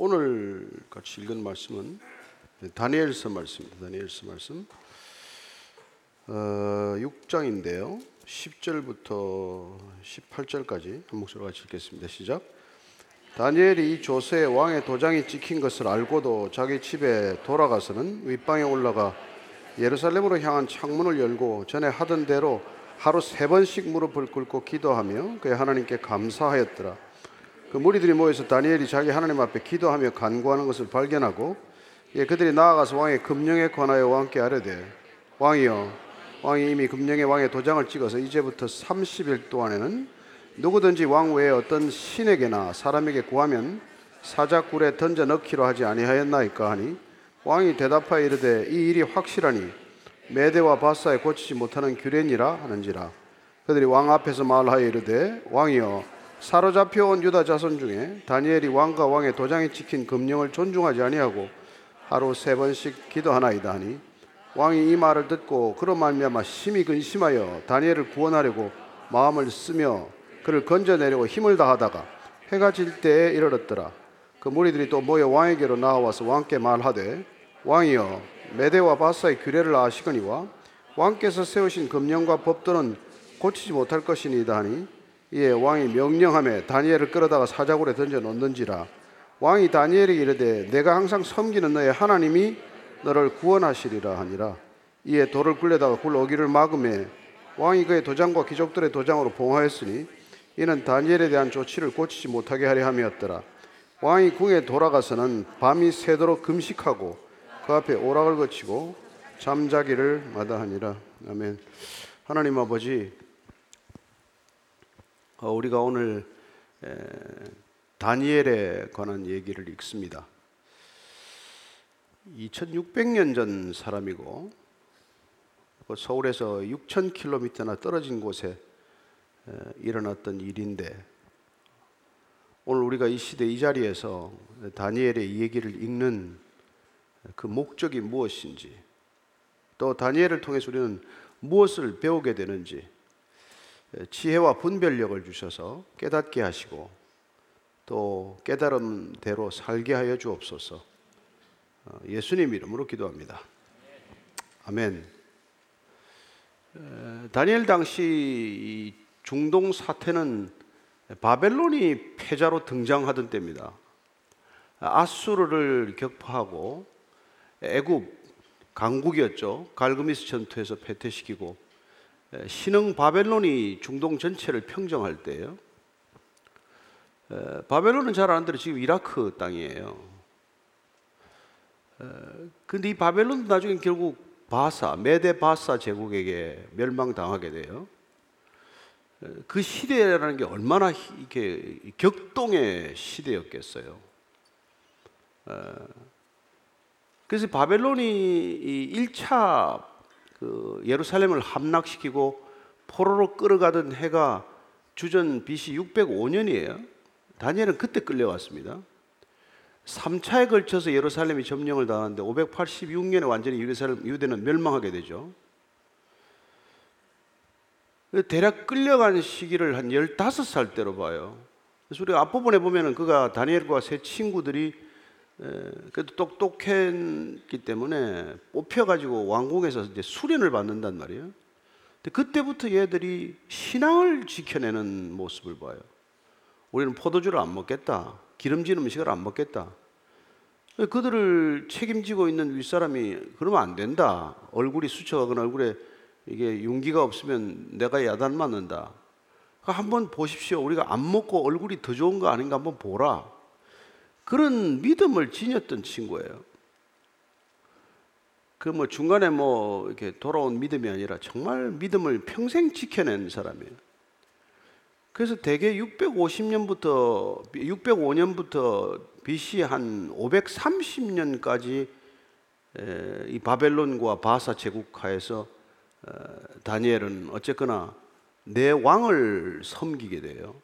오늘 같이 읽은 말씀은 다니엘서 말씀입니다. 다니엘서 말씀 어, 6장인데요. 10절부터 18절까지 한 목소리 같이 읽겠습니다. 시작. 다니엘이 조세 왕의 도장이 찍힌 것을 알고도 자기 집에 돌아가서는 윗방에 올라가 예루살렘으로 향한 창문을 열고 전에 하던 대로 하루 세 번씩 무릎을 꿇고 기도하며 그의 하나님께 감사하였더라. 그 무리들이 모여서 다니엘이 자기 하나님 앞에 기도하며 간구하는 것을 발견하고 예, 그들이 나아가서 왕의 금령에 관하여 왕께 아뢰되 왕이여 왕이 이미 금령의 왕의 도장을 찍어서 이제부터 30일 동안에는 누구든지 왕 외에 어떤 신에게나 사람에게 구하면 사자굴에 던져 넣기로 하지 아니하였나이까 하니 왕이 대답하여 이르되 이 일이 확실하니 메대와 바사에 고치지 못하는 규례니라 하는지라. 그들이 왕 앞에서 말하여 이르되 왕이여 사로잡혀 온 유다 자손 중에 다니엘이 왕과 왕의 도장이 찍힌 금령을 존중하지 아니하고 하루 세 번씩 기도하나이다 하니 왕이 이 말을 듣고 그로 말미암아 심히 근심하여 다니엘을 구원하려고 마음을 쓰며 그를 건져내려고 힘을 다하다가 해가 질 때에 이르렀더라. 그 무리들이 또 모여 왕에게로 나와서 왕께 말하되 왕이여 메대와 바사의 규례를 아시거니와 왕께서 세우신 금령과 법도는 고치지 못할 것이니이다 하니 이에 왕이 명령함에 다니엘을 끌어다가 사자굴에 던져 놓는지라 왕이 다니엘에게 이르되 내가 항상 섬기는 너의 하나님이 너를 구원하시리라 하니라. 이에 돌을 굴려다가 굴러오기를 막음에 왕이 그의 도장과 귀족들의 도장으로 봉하였으니 이는 다니엘에 대한 조치를 고치지 못하게 하려 함이었더라. 왕이 궁에 돌아가서는 밤이 새도록 금식하고 그 앞에 오락을 거치고 잠자기를 마다하니라. 아멘. 하나님 아버지 어, 우리가 오늘 다니엘에 관한 얘기를 읽습니다. 2600년 전 사람이고 그 서울에서 6000km나 떨어진 곳에 일어났던 일인데 오늘 우리가 이 시대 이 자리에서 다니엘의 이 얘기를 읽는 그 목적이 무엇인지 또 다니엘을 통해서 우리는 무엇을 배우게 되는지 지혜와 분별력을 주셔서 깨닫게 하시고 또 깨달음대로 살게 하여 주옵소서. 어, 예수님 이름으로 기도합니다. 아멘. 다니엘 당시 중동 사태는 바벨론이 패자로 등장하던 때입니다. 아수르를 격파하고 애굽 강국이었죠. 갈그미스 전투에서 패퇴시키고 신흥 바벨론이 중동 전체를 평정할 때요. 바벨론은 잘 아는 대로 지금 이라크 땅이에요. 근데 이 바벨론도 나중에 결국 바사, 메데 바사 제국에게 멸망당하게 돼요. 그 시대라는 게 얼마나 이렇게 격동의 시대였겠어요. 그래서 바벨론이 1차 그 예루살렘을 함락시키고 포로로 끌어가던 해가 주전 BC 605년이에요. 다니엘은 그때 끌려왔습니다. 3차에 걸쳐서 예루살렘이 점령을 당하는데 586년에 완전히 유대는 멸망하게 되죠. 대략 끌려간 시기를 한 15살 때로 봐요. 그래서 우리가 앞부분에 보면은 그가 다니엘과 세 친구들이 그래도 똑똑했기 때문에 뽑혀가지고 왕궁에서 이제 수련을 받는단 말이에요. 근데 그때부터 얘들이 신앙을 지켜내는 모습을 봐요. 우리는 포도주를 안 먹겠다. 기름진 음식을 안 먹겠다. 그들을 책임지고 있는 윗사람이 그러면 안 된다. 얼굴이 수척하거나 얼굴에 이게 윤기가 없으면 내가 야단 맞는다. 한번 보십시오. 우리가 안 먹고 얼굴이 더 좋은 거 아닌가 한번 보라. 그런 믿음을 지녔던 친구예요. 그 뭐 중간에 뭐 이렇게 돌아온 믿음이 아니라 정말 믿음을 평생 지켜낸 사람이에요. 그래서 대개 650년부터 605년부터 BC 한 530년까지 이 바벨론과 바사 제국하에서 어, 다니엘은 어쨌거나 내 왕을 섬기게 돼요.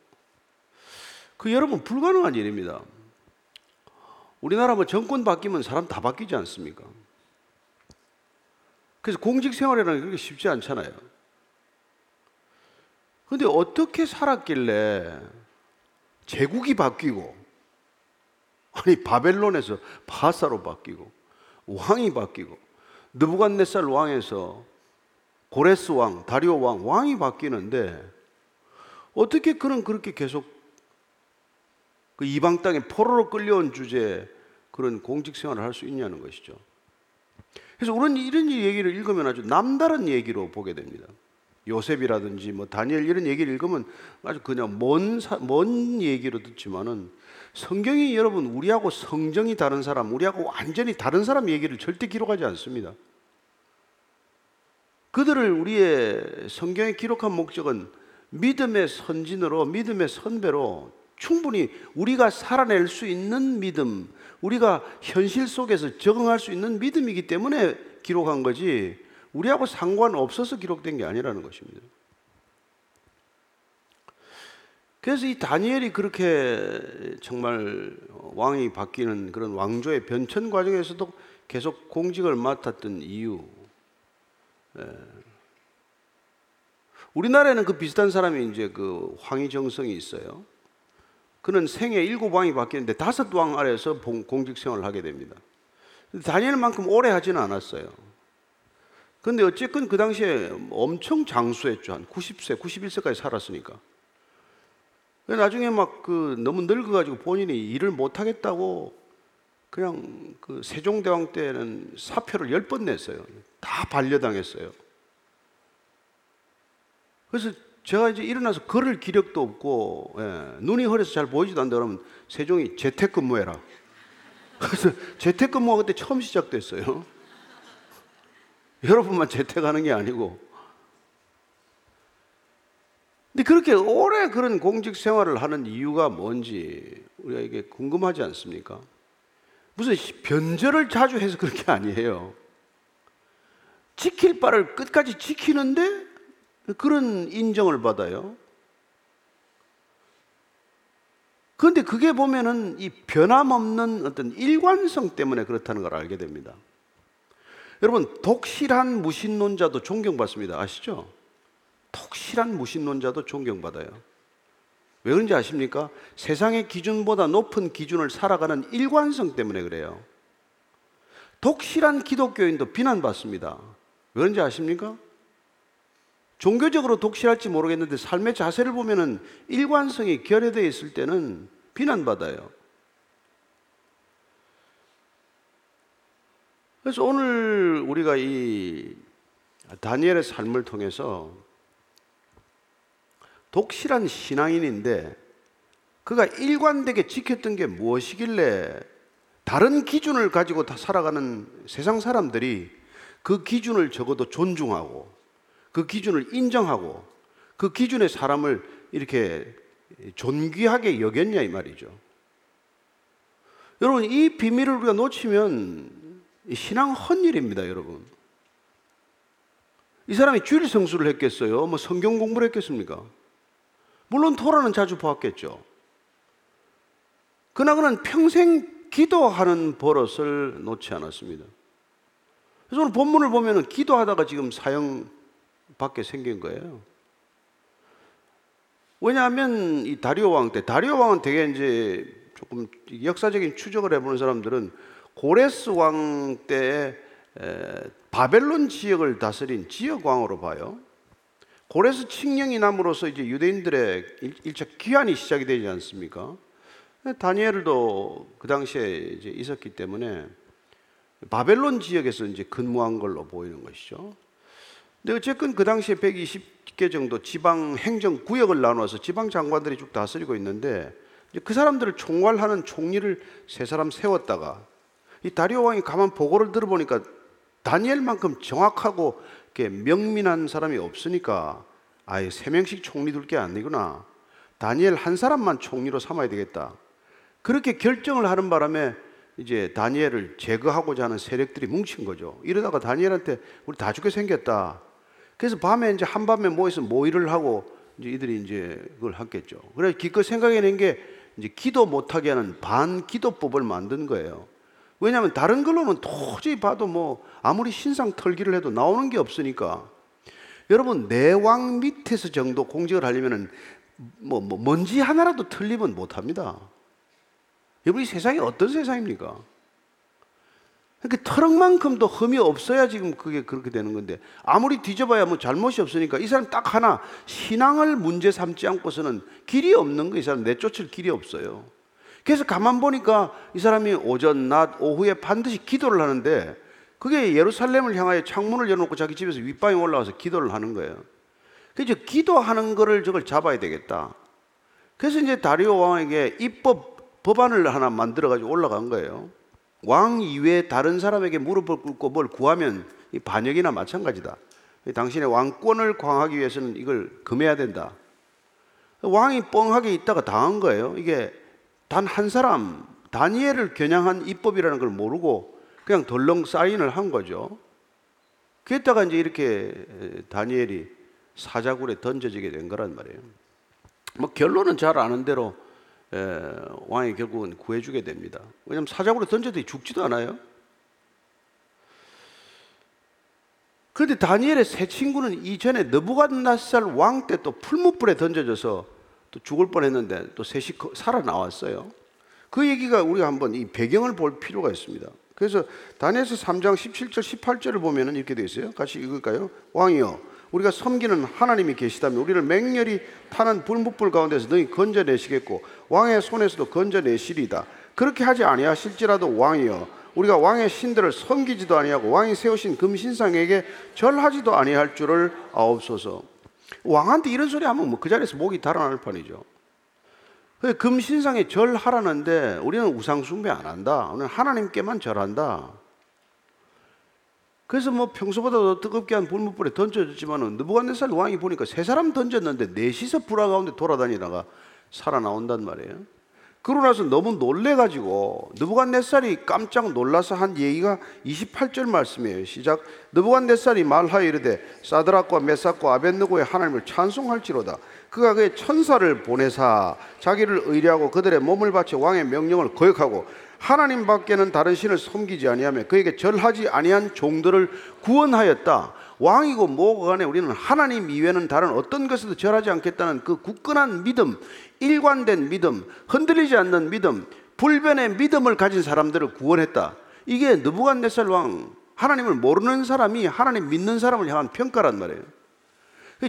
그 여러분 불가능한 일입니다. 우리나라 뭐 정권 바뀌면 사람 다 바뀌지 않습니까? 그래서 공직 생활이라는 게 그렇게 쉽지 않잖아요. 근데 어떻게 살았길래 제국이 바뀌고 아니 바벨론에서 바사로 바뀌고 왕이 바뀌고 느부갓네살 왕에서 고레스 왕, 다리오 왕 왕이 바뀌는데 어떻게 그런 그렇게 계속 그 이방 땅에 포로로 끌려온 주제에 그런 공직 생활을 할 수 있냐는 것이죠. 그래서 우리는 이런 얘기를 읽으면 아주 남다른 얘기로 보게 됩니다. 요셉이라든지 뭐 다니엘 이런 얘기를 읽으면 아주 그냥 먼, 사, 먼 얘기로 듣지만은 성경이 여러분 우리하고 성정이 다른 사람, 우리하고 완전히 다른 사람 얘기를 절대 기록하지 않습니다. 그들을 우리의 성경에 기록한 목적은 믿음의 선진으로 믿음의 선배로 충분히 우리가 살아낼 수 있는 믿음, 우리가 현실 속에서 적응할 수 있는 믿음이기 때문에 기록한 거지 우리하고 상관없어서 기록된 게 아니라는 것입니다. 그래서 이 다니엘이 그렇게 정말 왕이 바뀌는 그런 왕조의 변천 과정에서도 계속 공직을 맡았던 이유. 예. 우리나라에는 그 비슷한 사람이 이제 그 황희정성이 있어요. 그는 생애 일곱 왕이 바뀌는데 다섯 왕 아래에서 공직 생활을 하게 됩니다. 다니엘만큼 오래 하지는 않았어요. 근데 어쨌건 그 당시에 엄청 장수했죠. 한 90세, 91세까지 살았으니까. 나중에 막 그 너무 늙어가지고 본인이 일을 못하겠다고 그냥 그 세종대왕 때는 사표를 열 번 냈어요. 다 반려당했어요. 그래서 제가 이제 일어나서 걸을 기력도 없고 예, 눈이 흐려서 잘 보이지도 않는다 그러면 세종이 재택근무해라. 그래서 재택근무가 그때 처음 시작됐어요. 여러분만 재택하는 게 아니고 근데 그렇게 오래 그런 공직 생활을 하는 이유가 뭔지 우리가 이게 궁금하지 않습니까? 무슨 변절을 자주 해서 그런 게 아니에요. 지킬 바를 끝까지 지키는데 그런 인정을 받아요. 그런데 그게 보면은 이 변함없는 어떤 일관성 때문에 그렇다는 걸 알게 됩니다. 여러분, 독실한 무신론자도 존경받습니다. 아시죠? 독실한 무신론자도 존경받아요. 왜 그런지 아십니까? 세상의 기준보다 높은 기준을 살아가는 일관성 때문에 그래요. 독실한 기독교인도 비난받습니다. 왜 그런지 아십니까? 종교적으로 독실할지 모르겠는데 삶의 자세를 보면은 일관성이 결여되어 있을 때는 비난받아요. 그래서 오늘 우리가 이 다니엘의 삶을 통해서 독실한 신앙인인데 그가 일관되게 지켰던 게 무엇이길래 다른 기준을 가지고 다 살아가는 세상 사람들이 그 기준을 적어도 존중하고 그 기준을 인정하고 그 기준의 사람을 이렇게 존귀하게 여겼냐 이 말이죠. 여러분 이 비밀을 우리가 놓치면 신앙 헛일입니다, 여러분. 이 사람이 주일 성수를 했겠어요? 뭐 성경 공부를 했겠습니까? 물론 토라는 자주 보았겠죠. 그러나 그는 평생 기도하는 버릇을 놓지 않았습니다. 그래서 오늘 본문을 보면 기도하다가 지금 사형 받게 생긴 거예요. 왜냐하면 이 다리오 왕 때, 다리오 왕은 되게 이제 조금 역사적인 추적을 해보는 사람들은 고레스 왕 때에 바벨론 지역을 다스린 지역 왕으로 봐요. 고레스 칙령이 남으로써 이제 유대인들의 일차 귀환이 시작이 되지 않습니까? 다니엘도 그 당시에 이제 있었기 때문에 바벨론 지역에서 이제 근무한 걸로 보이는 것이죠. 근데 어쨌건 그 당시에 120개 정도 지방 행정 구역을 나눠서 지방 장관들이 쭉 다스리고 있는데 그 사람들을 총괄하는 총리를 세 사람 세웠다가 이 다리오 왕이 가만 보고를 들어보니까 다니엘만큼 정확하고 명민한 사람이 없으니까 아예 세 명씩 총리 둘 게 아니구나. 다니엘 한 사람만 총리로 삼아야 되겠다. 그렇게 결정을 하는 바람에 이제 다니엘을 제거하고자 하는 세력들이 뭉친 거죠. 이러다가 다니엘한테 우리 다 죽게 생겼다. 그래서 밤에 이제 한밤에 모여서 모의를 하고 이제 이들이 이제 그걸 했겠죠. 그래서 기껏 생각해낸 게 이제 기도 못하게 하는 반 기도법을 만든 거예요. 왜냐하면 다른 걸로는 도저히 봐도 뭐 아무리 신상 털기를 해도 나오는 게 없으니까 여러분 내왕 밑에서 정도 공직을 하려면은 뭐, 뭐 먼지 하나라도 틀리면 못합니다. 여러분 이 세상이 어떤 세상입니까? 그러니까 터럭만큼도 흠이 없어야 지금 그게 그렇게 되는 건데 아무리 뒤져봐야 뭐 잘못이 없으니까 이 사람 딱 하나 신앙을 문제 삼지 않고서는 길이 없는 거 이 사람 내쫓을 길이 없어요. 그래서 가만 보니까 이 사람이 오전, 낮, 오후에 반드시 기도를 하는데 그게 예루살렘을 향하여 창문을 열어놓고 자기 집에서 윗방에 올라가서 기도를 하는 거예요. 그래서 기도하는 거를 저걸 잡아야 되겠다. 그래서 이제 다리오 왕에게 입법 법안을 하나 만들어 가지고 올라간 거예요. 왕 이외에 다른 사람에게 무릎을 꿇고 뭘 구하면 이 반역이나 마찬가지다. 당신의 왕권을 광하기 위해서는 이걸 금해야 된다. 왕이 뻥하게 있다가 당한 거예요. 이게 단 한 사람 다니엘을 겨냥한 입법이라는 걸 모르고 그냥 덜렁 사인을 한 거죠. 그랬다가 이제 이렇게 다니엘이 사자굴에 던져지게 된 거란 말이에요. 뭐 결론은 잘 아는 대로 에, 왕이 결국은 구해주게 됩니다. 왜냐하면 사자굴에 던져도 죽지도 않아요. 그런데 다니엘의 세 친구는 이전에 느부갓네살 왕 때 또 풀무불에 던져져서 또 죽을 뻔했는데 또 셋이 살아 나왔어요. 그 얘기가 우리가 한번 이 배경을 볼 필요가 있습니다. 그래서 다니엘서 3장 17절 18절을 보면은 이렇게 되어 있어요. 같이 읽을까요? 왕이여 우리가 섬기는 하나님이 계시다면 우리를 맹렬히 타는 불무불 가운데서 너희 건져내시겠고 왕의 손에서도 건져내시리다. 그렇게 하지 아니하실지라도 왕이여 우리가 왕의 신들을 섬기지도 아니하고 왕이 세우신 금신상에게 절하지도 아니할 줄을 아옵소서. 왕한테 이런 소리 하면 뭐 그 자리에서 목이 달아날 판이죠. 금신상에 절하라는데 우리는 우상숭배 안 한다. 우리는 하나님께만 절한다. 그래서 뭐 평소보다 더 뜨겁게 한 불무불에 던져졌지만은 느부갓네살 왕이 보니까 세 사람 던졌는데 넷이서 불화 가운데 돌아다니다가 살아 나온단 말이에요. 그러고 나서 너무 놀래가지고 느부갓네살이 깜짝 놀라서 한 얘기가 28절 말씀이에요. 시작. 느부갓네살이 말하여 이르되 사드락과 메삭과 아벤느고의 하나님을 찬송할지로다. 그가 그의 천사를 보내사 자기를 의뢰하고 그들의 몸을 바쳐 왕의 명령을 거역하고 하나님 밖에는 다른 신을 섬기지 아니하며 그에게 절하지 아니한 종들을 구원하였다. 왕이고 뭐고 간에 우리는 하나님 이외에는 다른 어떤 것에도 절하지 않겠다는 그 굳건한 믿음, 일관된 믿음, 흔들리지 않는 믿음, 불변의 믿음을 가진 사람들을 구원했다. 이게 느부갓네살 왕 하나님을 모르는 사람이 하나님 믿는 사람을 향한 평가란 말이에요.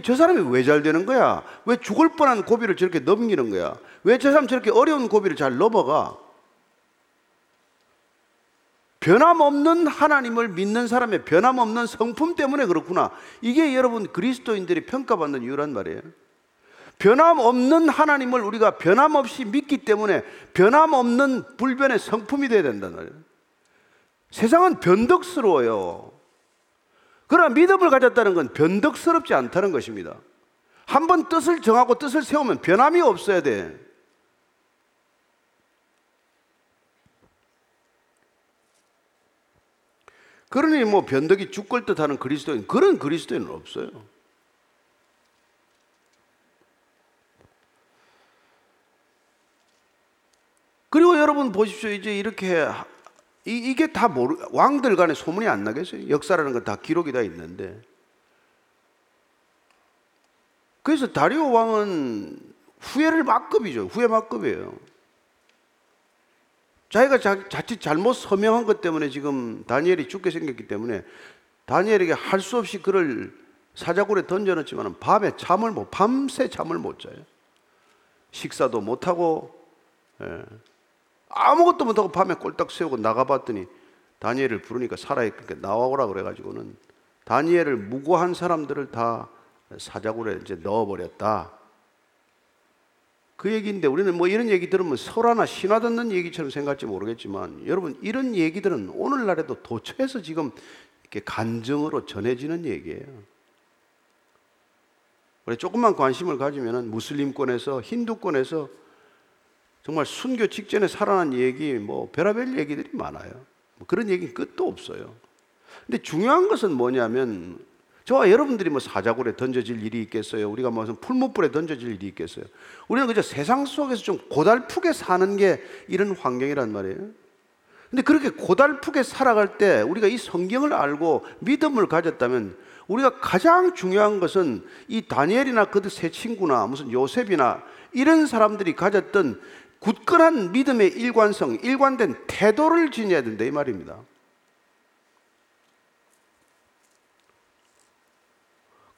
저 사람이 왜 잘 되는 거야? 왜 죽을 뻔한 고비를 저렇게 넘기는 거야? 왜 저 사람 저렇게 어려운 고비를 잘 넘어가? 변함없는 하나님을 믿는 사람의 변함없는 성품 때문에 그렇구나. 이게 여러분 그리스도인들이 평가받는 이유란 말이에요. 변함없는 하나님을 우리가 변함없이 믿기 때문에 변함없는 불변의 성품이 되어야 된단 말이에요. 세상은 변덕스러워요. 그러나 믿음을 가졌다는 건 변덕스럽지 않다는 것입니다. 한번 뜻을 정하고 뜻을 세우면 변함이 없어야 돼. 그러니 뭐 변덕이 죽을 듯 하는 그리스도인, 그런 그리스도인은 없어요. 그리고 여러분 보십시오. 이제 이렇게 이, 게다 모르, 왕들 간에 소문이 안 나겠어요? 역사라는 건 다 기록이 다 있는데. 그래서 다리오 왕은 후회를 막급이죠. 후회 막급이에요. 자기가 자, 자칫 잘못 서명한 것 때문에 지금 다니엘이 죽게 생겼기 때문에 다니엘에게 할 수 없이 그를 사자굴에 던져놓지만 밤에 잠을 못, 밤새 잠을 못 자요. 식사도 못하고, 예. 아무것도 못하고 밤에 꼴딱 세우고 나가봤더니 다니엘을 부르니까 살아있으니까 나와오라 그래가지고는 다니엘을 무고한 사람들을 다 사자굴에 이제 넣어버렸다. 그 얘기인데 우리는 뭐 이런 얘기 들으면 설화나 신화 듣는 얘기처럼 생각할지 모르겠지만 여러분 이런 얘기들은 오늘날에도 도처에서 지금 이렇게 간증으로 전해지는 얘기예요. 우리 조금만 관심을 가지면 무슬림권에서 힌두권에서 정말 순교 직전에 살아난 얘기 뭐 별의별 얘기들이 많아요. 뭐 그런 얘기 끝도 없어요. 근데 중요한 것은 뭐냐면 저와 여러분들이 뭐 사자굴에 던져질 일이 있겠어요? 우리가 무슨 풀무불에 던져질 일이 있겠어요? 우리는 그저 세상 속에서 좀 고달프게 사는 게 이런 환경이란 말이에요. 근데 그렇게 고달프게 살아갈 때 우리가 이 성경을 알고 믿음을 가졌다면 우리가 가장 중요한 것은 이 다니엘이나 그들 세 친구나 무슨 요셉이나 이런 사람들이 가졌던 굳건한 믿음의 일관성, 일관된 태도를 지녀야 된다 이 말입니다.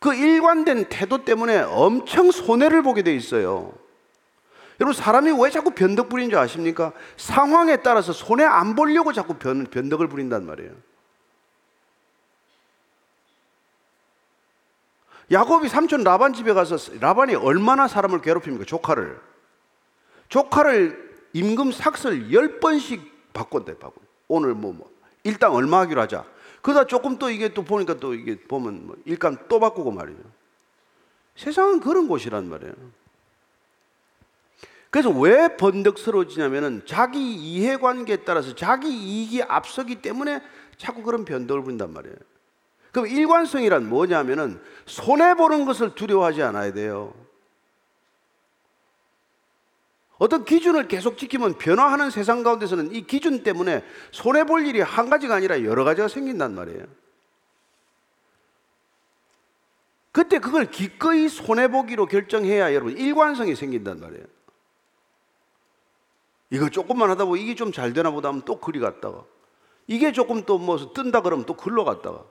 그 일관된 태도 때문에 엄청 손해를 보게 돼 있어요. 여러분 사람이 왜 자꾸 변덕 부리는 줄 아십니까? 상황에 따라서 손해 안 보려고 자꾸 변, 변덕을 부린단 말이에요. 야곱이 삼촌 라반 집에 가서 라반이 얼마나 사람을 괴롭힙니까? 조카를. 조카를 임금 삭설 열 번씩 바꿨대, 바꿔. 오늘 뭐, 뭐, 일당 얼마 하기로 하자. 그러다 조금 또 이게 또 보니까 또 이게 보면 뭐 일감 또 바꾸고 말이에요. 세상은 그런 곳이란 말이에요. 그래서 왜 번덕스러워지냐면은 자기 이해관계에 따라서 자기 이익이 앞서기 때문에 자꾸 그런 변덕을 부린단 말이에요. 그럼 일관성이란 뭐냐면은 손해 보는 것을 두려워하지 않아야 돼요. 어떤 기준을 계속 지키면 변화하는 세상 가운데서는 이 기준 때문에 손해 볼 일이 한 가지가 아니라 여러 가지가 생긴단 말이에요. 그때 그걸 기꺼이 손해 보기로 결정해야 여러분 일관성이 생긴단 말이에요. 이거 조금만 하다 보면 이게 좀 잘 되나 보다 하면 또 그리 갔다가 이게 조금 또 뭐 뜬다 그러면 또 글로 갔다가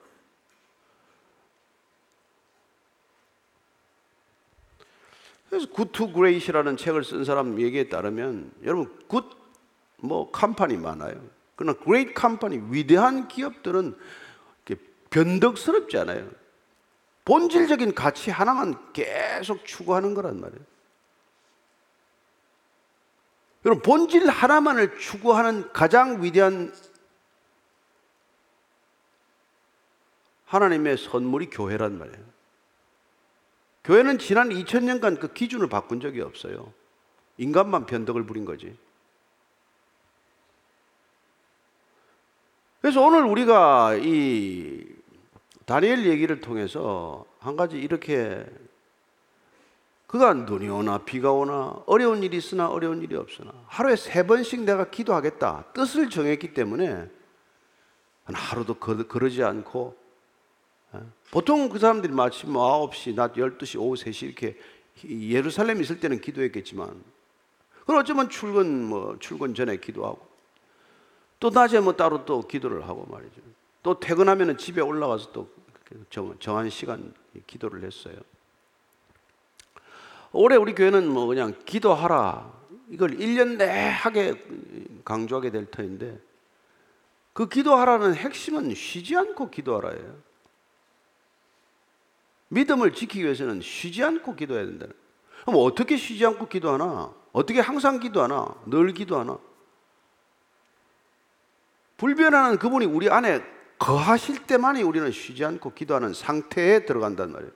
그래서 Good to Great이라는 책을 쓴 사람 얘기에 따르면 여러분 good 뭐 company 많아요. 그러나 great company 위대한 기업들은 변덕스럽지 않아요. 본질적인 가치 하나만 계속 추구하는 거란 말이에요. 여러분 본질 하나만을 추구하는 가장 위대한 하나님의 선물이 교회란 말이에요. 교회는 지난 2000년간 그 기준을 바꾼 적이 없어요. 인간만 변덕을 부린 거지. 그래서 오늘 우리가 이 다니엘 얘기를 통해서 한 가지 이렇게 그가 눈이 오나 비가 오나 어려운 일이 있으나 어려운 일이 없으나 하루에 세 번씩 내가 기도하겠다 뜻을 정했기 때문에 하루도 그러지 않고 어? 보통 그 사람들이 마침 9시, 낮 12시, 오후 3시 이렇게 예루살렘 있을 때는 기도했겠지만 그럼 어쩌면 출근 뭐 출근 전에 기도하고 또 낮에 뭐 따로 또 기도를 하고 말이죠. 또 퇴근하면은 집에 올라가서 또 정 한 시간 기도를 했어요. 올해 우리 교회는 뭐 그냥 기도하라 이걸 1년 내하게 강조하게 될 터인데 그 기도하라는 핵심은 쉬지 않고 기도하라예요. 믿음을 지키기 위해서는 쉬지 않고 기도해야 된다. 그럼 어떻게 쉬지 않고 기도하나? 어떻게 항상 기도하나? 늘 기도하나? 불변하는 그분이 우리 안에 거하실 때만이 우리는 쉬지 않고 기도하는 상태에 들어간단 말이에요.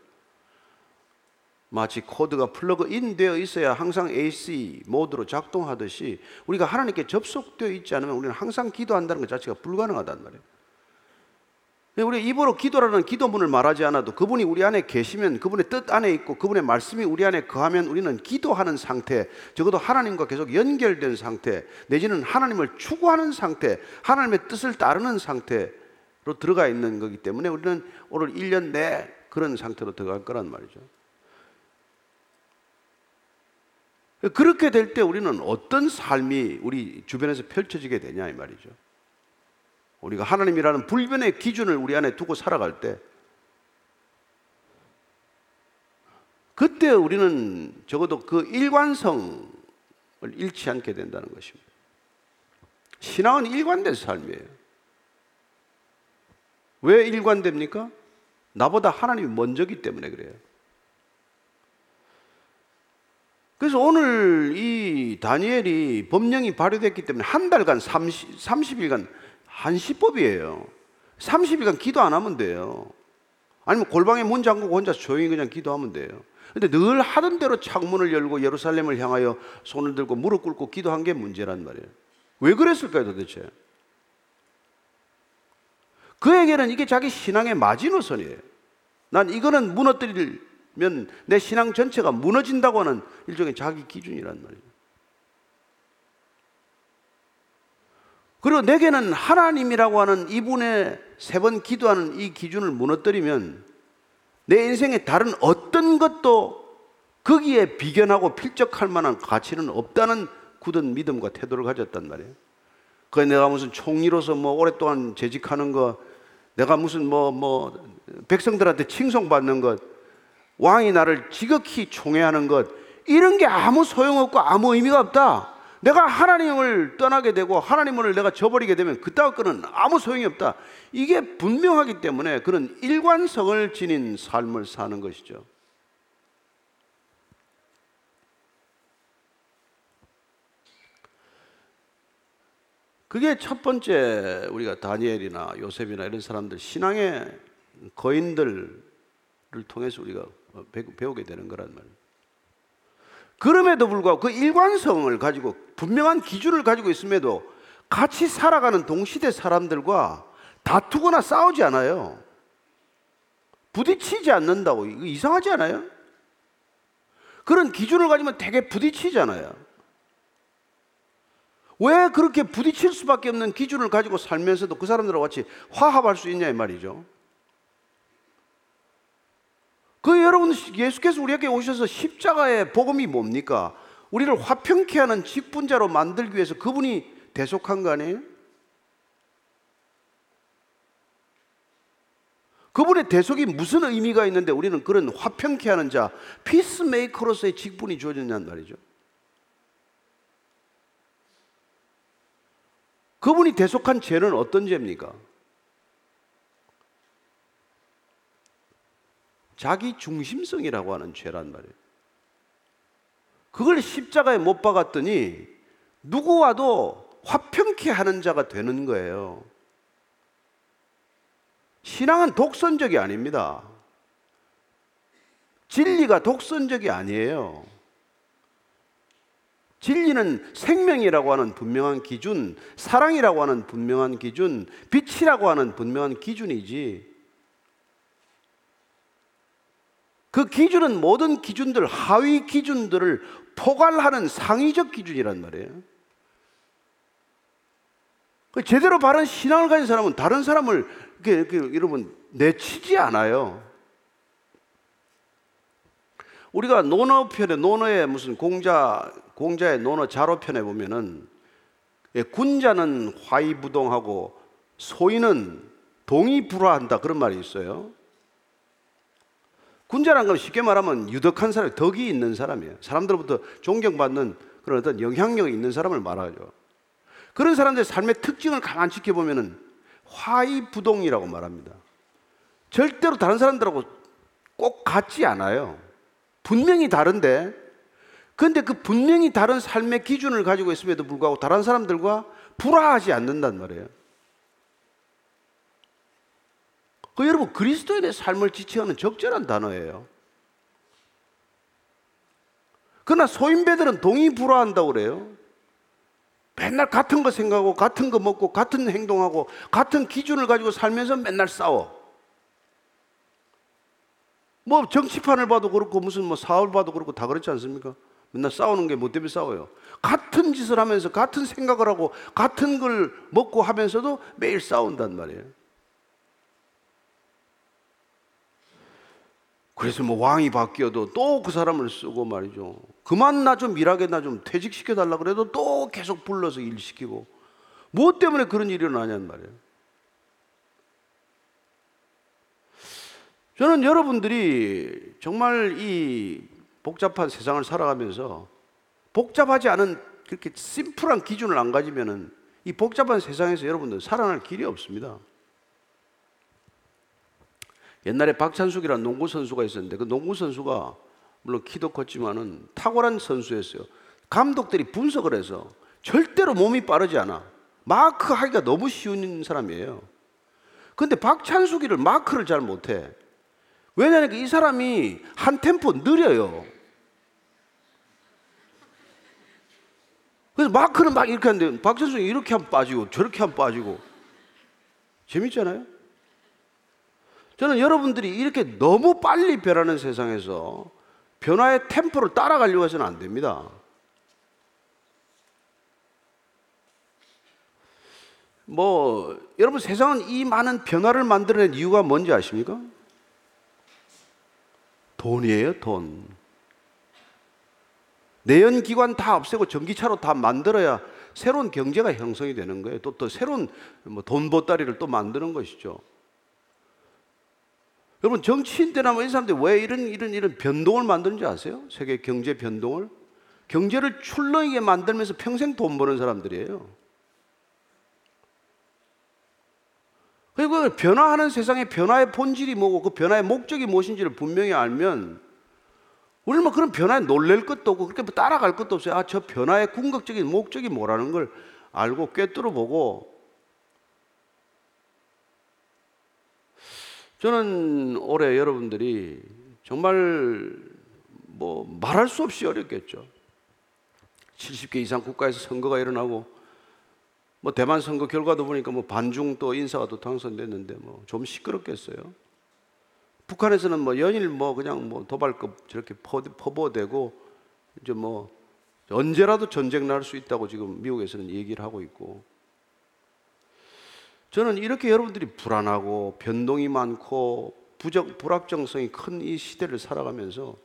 마치 코드가 플러그인 되어 있어야 항상 AC 모드로 작동하듯이 우리가 하나님께 접속되어 있지 않으면 우리는 항상 기도한다는 것 자체가 불가능하단 말이에요. 우리 입으로 기도라는 기도문을 말하지 않아도 그분이 우리 안에 계시면 그분의 뜻 안에 있고 그분의 말씀이 우리 안에 거하면 우리는 기도하는 상태, 적어도 하나님과 계속 연결된 상태, 내지는 하나님을 추구하는 상태, 하나님의 뜻을 따르는 상태로 들어가 있는 거기 때문에 우리는 오늘 1년 내 그런 상태로 들어갈 거란 말이죠. 그렇게 될 때 우리는 어떤 삶이 우리 주변에서 펼쳐지게 되냐 이 말이죠. 우리가 하나님이라는 불변의 기준을 우리 안에 두고 살아갈 때 그때 우리는 적어도 그 일관성을 잃지 않게 된다는 것입니다. 신앙은 일관된 삶이에요. 왜 일관됩니까? 나보다 하나님이 먼저기 때문에 그래요. 그래서 오늘 이 다니엘이 법령이 발효됐기 때문에 한 달간 30, 30일간 한시법이에요. 30일간 기도 안 하면 돼요. 아니면 골방에 문 잠그고 혼자 조용히 그냥 기도하면 돼요. 근데 늘 하던 대로 창문을 열고 예루살렘을 향하여 손을 들고 무릎 꿇고 기도한 게 문제란 말이에요. 왜 그랬을까요 도대체? 그에게는 이게 자기 신앙의 마지노선이에요. 난 이거는 무너뜨리면 내 신앙 전체가 무너진다고 하는 일종의 자기 기준이란 말이에요. 그리고 내게는 하나님이라고 하는 이분의 세 번 기도하는 이 기준을 무너뜨리면 내 인생에 다른 어떤 것도 거기에 비견하고 필적할 만한 가치는 없다는 굳은 믿음과 태도를 가졌단 말이에요. 그 내가 무슨 총리로서 뭐 오랫동안 재직하는 것, 내가 무슨 뭐, 뭐, 백성들한테 칭송받는 것, 왕이 나를 지극히 총애하는 것, 이런 게 아무 소용없고 아무 의미가 없다. 내가 하나님을 떠나게 되고 하나님을 내가 저버리게 되면 그따위 거는 아무 소용이 없다. 이게 분명하기 때문에 그런 일관성을 지닌 삶을 사는 것이죠. 그게 첫 번째 우리가 다니엘이나 요셉이나 이런 사람들 신앙의 거인들을 통해서 우리가 배우게 되는 거란 말이에요. 그럼에도 불구하고 그 일관성을 가지고 분명한 기준을 가지고 있음에도 같이 살아가는 동시대 사람들과 다투거나 싸우지 않아요. 부딪히지 않는다고 이거 이상하지 않아요? 그런 기준을 가지면 되게 부딪히잖아요. 왜 그렇게 부딪힐 수밖에 없는 기준을 가지고 살면서도 그 사람들과 같이 화합할 수 있냐 이 말이죠. 그 여러분 예수께서 우리에게 오셔서 십자가의 복음이 뭡니까? 우리를 화평케 하는 직분자로 만들기 위해서 그분이 대속한 거 아니에요? 그분의 대속이 무슨 의미가 있는데 우리는 그런 화평케 하는 자, 피스메이커로서의 직분이 주어졌냔 말이죠. 그분이 대속한 죄는 어떤 죄입니까? 자기 중심성이라고 하는 죄란 말이에요. 그걸 십자가에 못 박았더니 누구와도 화평케 하는 자가 되는 거예요. 신앙은 독선적이 아닙니다. 진리가 독선적이 아니에요. 진리는 생명이라고 하는 분명한 기준, 사랑이라고 하는 분명한 기준, 빛이라고 하는 분명한 기준이지. 그 기준은 모든 기준들, 하위 기준들을 포괄하는 상위적 기준이란 말이에요. 그 제대로 바른 신앙을 가진 사람은 다른 사람을 이렇게, 이렇게 여러분 내치지 않아요. 우리가 논어 편에 논어의 무슨 공자 공자의 논어 자로 편에 보면은 예, 군자는 화이부동하고 소인은 동의불화한다 그런 말이 있어요. 군자란 건 쉽게 말하면 유덕한 사람, 덕이 있는 사람이에요. 사람들로부터 존경받는 그런 어떤 영향력이 있는 사람을 말하죠. 그런 사람들의 삶의 특징을 가만 지켜보면은 화이부동이라고 말합니다. 절대로 다른 사람들하고 꼭 같지 않아요. 분명히 다른데, 근데 그 분명히 다른 삶의 기준을 가지고 있음에도 불구하고 다른 사람들과 불화하지 않는단 말이에요. 그 여러분 그리스도인의 삶을 지칭하는 적절한 단어예요. 그러나 소인배들은 동의 불화한다고 그래요. 맨날 같은 거 생각하고 같은 거 먹고 같은 행동하고 같은 기준을 가지고 살면서 맨날 싸워. 뭐 정치판을 봐도 그렇고 무슨 뭐 사업을 봐도 그렇고 다 그렇지 않습니까? 맨날 싸우는 게 뭐 때문에 싸워요? 같은 짓을 하면서 같은 생각을 하고 같은 걸 먹고 하면서도 매일 싸운단 말이에요. 그래서 뭐 왕이 바뀌어도 또 그 사람을 쓰고 말이죠. 그만 나 좀 일하게 나 좀 퇴직시켜 달라 그래도 또 계속 불러서 일 시키고 무엇 때문에 그런 일이 일어나냔 말이에요. 저는 여러분들이 정말 이 복잡한 세상을 살아가면서 복잡하지 않은 그렇게 심플한 기준을 안 가지면은 이 복잡한 세상에서 여러분들 살아날 길이 없습니다. 옛날에 박찬숙이라는 농구 선수가 있었는데 그 농구 선수가 물론 키도 컸지만은 탁월한 선수였어요. 감독들이 분석을 해서 절대로 몸이 빠르지 않아. 마크 하기가 너무 쉬운 사람이에요. 근데 박찬숙이를 마크를 잘 못해. 왜냐하면 이 사람이 한 템포 느려요. 그래서 마크는 막 이렇게 하는데 박찬숙이 이렇게 하면 빠지고 저렇게 하면 빠지고 재밌잖아요. 저는 여러분들이 이렇게 너무 빨리 변하는 세상에서 변화의 템포를 따라가려고 해서는 안 됩니다. 뭐, 여러분 세상은 이 많은 변화를 만들어낸 이유가 뭔지 아십니까? 돈이에요, 돈. 내연 기관 다 없애고 전기차로 다 만들어야 새로운 경제가 형성이 되는 거예요. 또, 또 새로운 뭐 돈 보따리를 또 만드는 것이죠. 여러분 정치인들이나 뭐 이 사람들이 왜 이런 이런 이런 변동을 만드는지 아세요? 세계 경제 변동을 경제를 출렁이게 만들면서 평생 돈 버는 사람들이에요. 그리고 그 변화하는 세상의 변화의 본질이 뭐고 그 변화의 목적이 무엇인지를 분명히 알면 우리는 뭐 그런 변화에 놀랄 것도 없고 그렇게 뭐 따라갈 것도 없어요. 아, 저 변화의 궁극적인 목적이 뭐라는 걸 알고 꿰뚫어 보고 저는 올해 여러분들이 정말 뭐 말할 수 없이 어렵겠죠. 70개 이상 국가에서 선거가 일어나고 뭐 대만 선거 결과도 보니까 뭐 반중 또 인사가 또 당선됐는데 뭐 좀 시끄럽겠어요. 북한에서는 뭐 연일 뭐 그냥 뭐 도발급 저렇게 퍼부어대고 이제 뭐 언제라도 전쟁 날 수 있다고 지금 미국에서는 얘기를 하고 있고 저는 이렇게 여러분들이 불안하고 변동이 많고 부적 불확정성이 큰 이 시대를 살아가면서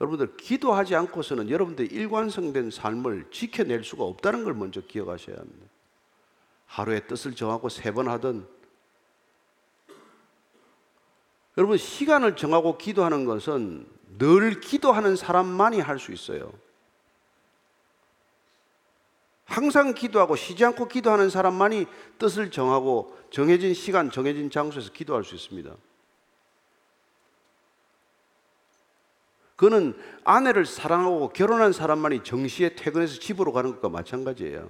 여러분들 기도하지 않고서는 여러분들 일관성된 삶을 지켜낼 수가 없다는 걸 먼저 기억하셔야 합니다. 하루에 뜻을 정하고 세 번 하든 여러분 시간을 정하고 기도하는 것은 늘 기도하는 사람만이 할 수 있어요. 항상 기도하고 쉬지 않고 기도하는 사람만이 뜻을 정하고 정해진 시간, 정해진 장소에서 기도할 수 있습니다. 그는 아내를 사랑하고 결혼한 사람만이 정시에 퇴근해서 집으로 가는 것과 마찬가지예요.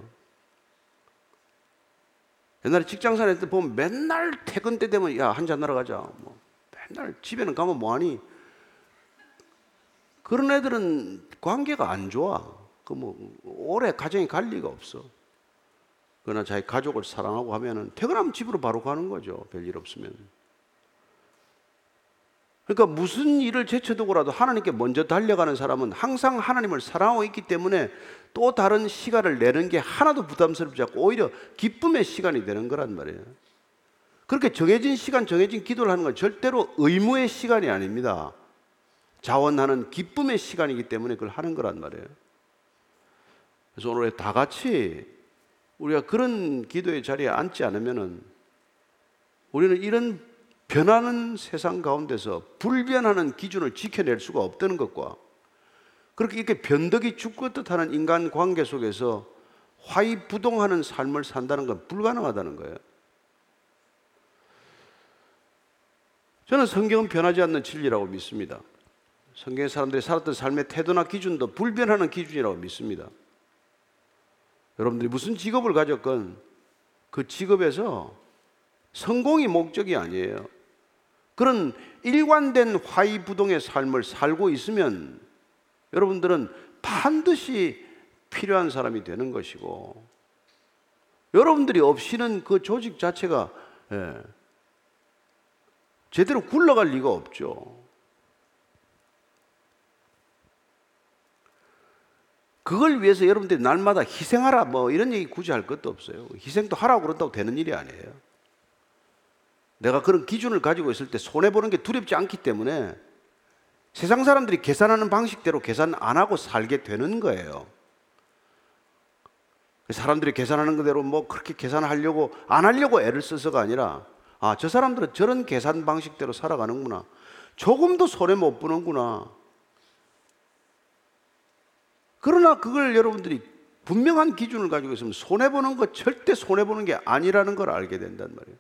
옛날에 직장 사닐 때 보면 맨날 퇴근 때 되면 야 한 잔 하러 가자. 뭐 맨날 집에는 가면 뭐하니? 그런 애들은 관계가 안 좋아. 그 뭐 오래 가정이 갈 리가 없어. 그러나 자기 가족을 사랑하고 하면은 퇴근하면 집으로 바로 가는 거죠. 별일 없으면. 그러니까 무슨 일을 제쳐두고라도 하나님께 먼저 달려가는 사람은 항상 하나님을 사랑하고 있기 때문에 또 다른 시간을 내는 게 하나도 부담스럽지 않고 오히려 기쁨의 시간이 되는 거란 말이에요. 그렇게 정해진 시간, 정해진 기도를 하는 건 절대로 의무의 시간이 아닙니다. 자원하는 기쁨의 시간이기 때문에 그걸 하는 거란 말이에요. 그래서 오늘 다 같이 우리가 그런 기도의 자리에 앉지 않으면은 우리는 이런 변하는 세상 가운데서 불변하는 기준을 지켜낼 수가 없다는 것과 그렇게 이렇게 변덕이 죽고 뜻하는 인간 관계 속에서 화이부동하는 삶을 산다는 건 불가능하다는 거예요. 저는 성경은 변하지 않는 진리라고 믿습니다. 성경의 사람들이 살았던 삶의 태도나 기준도 불변하는 기준이라고 믿습니다. 여러분들이 무슨 직업을 가졌건 그 직업에서 성공이 목적이 아니에요. 그런 일관된 화이부동의 삶을 살고 있으면 여러분들은 반드시 필요한 사람이 되는 것이고 여러분들이 없이는 그 조직 자체가 예, 제대로 굴러갈 리가 없죠. 그걸 위해서 여러분들이 날마다 희생하라 뭐 이런 얘기 굳이 할 것도 없어요. 희생도 하라고 그런다고 되는 일이 아니에요. 내가 그런 기준을 가지고 있을 때 손해 보는 게 두렵지 않기 때문에 세상 사람들이 계산하는 방식대로 계산 안 하고 살게 되는 거예요. 사람들이 계산하는 그대로 뭐 그렇게 계산하려고 안 하려고 애를 써서가 아니라 아, 저 사람들은 저런 계산 방식대로 살아가는구나. 조금도 손해 못 보는구나. 그러나 그걸 여러분들이 분명한 기준을 가지고 있으면 손해보는 거 절대 손해보는 게 아니라는 걸 알게 된단 말이에요.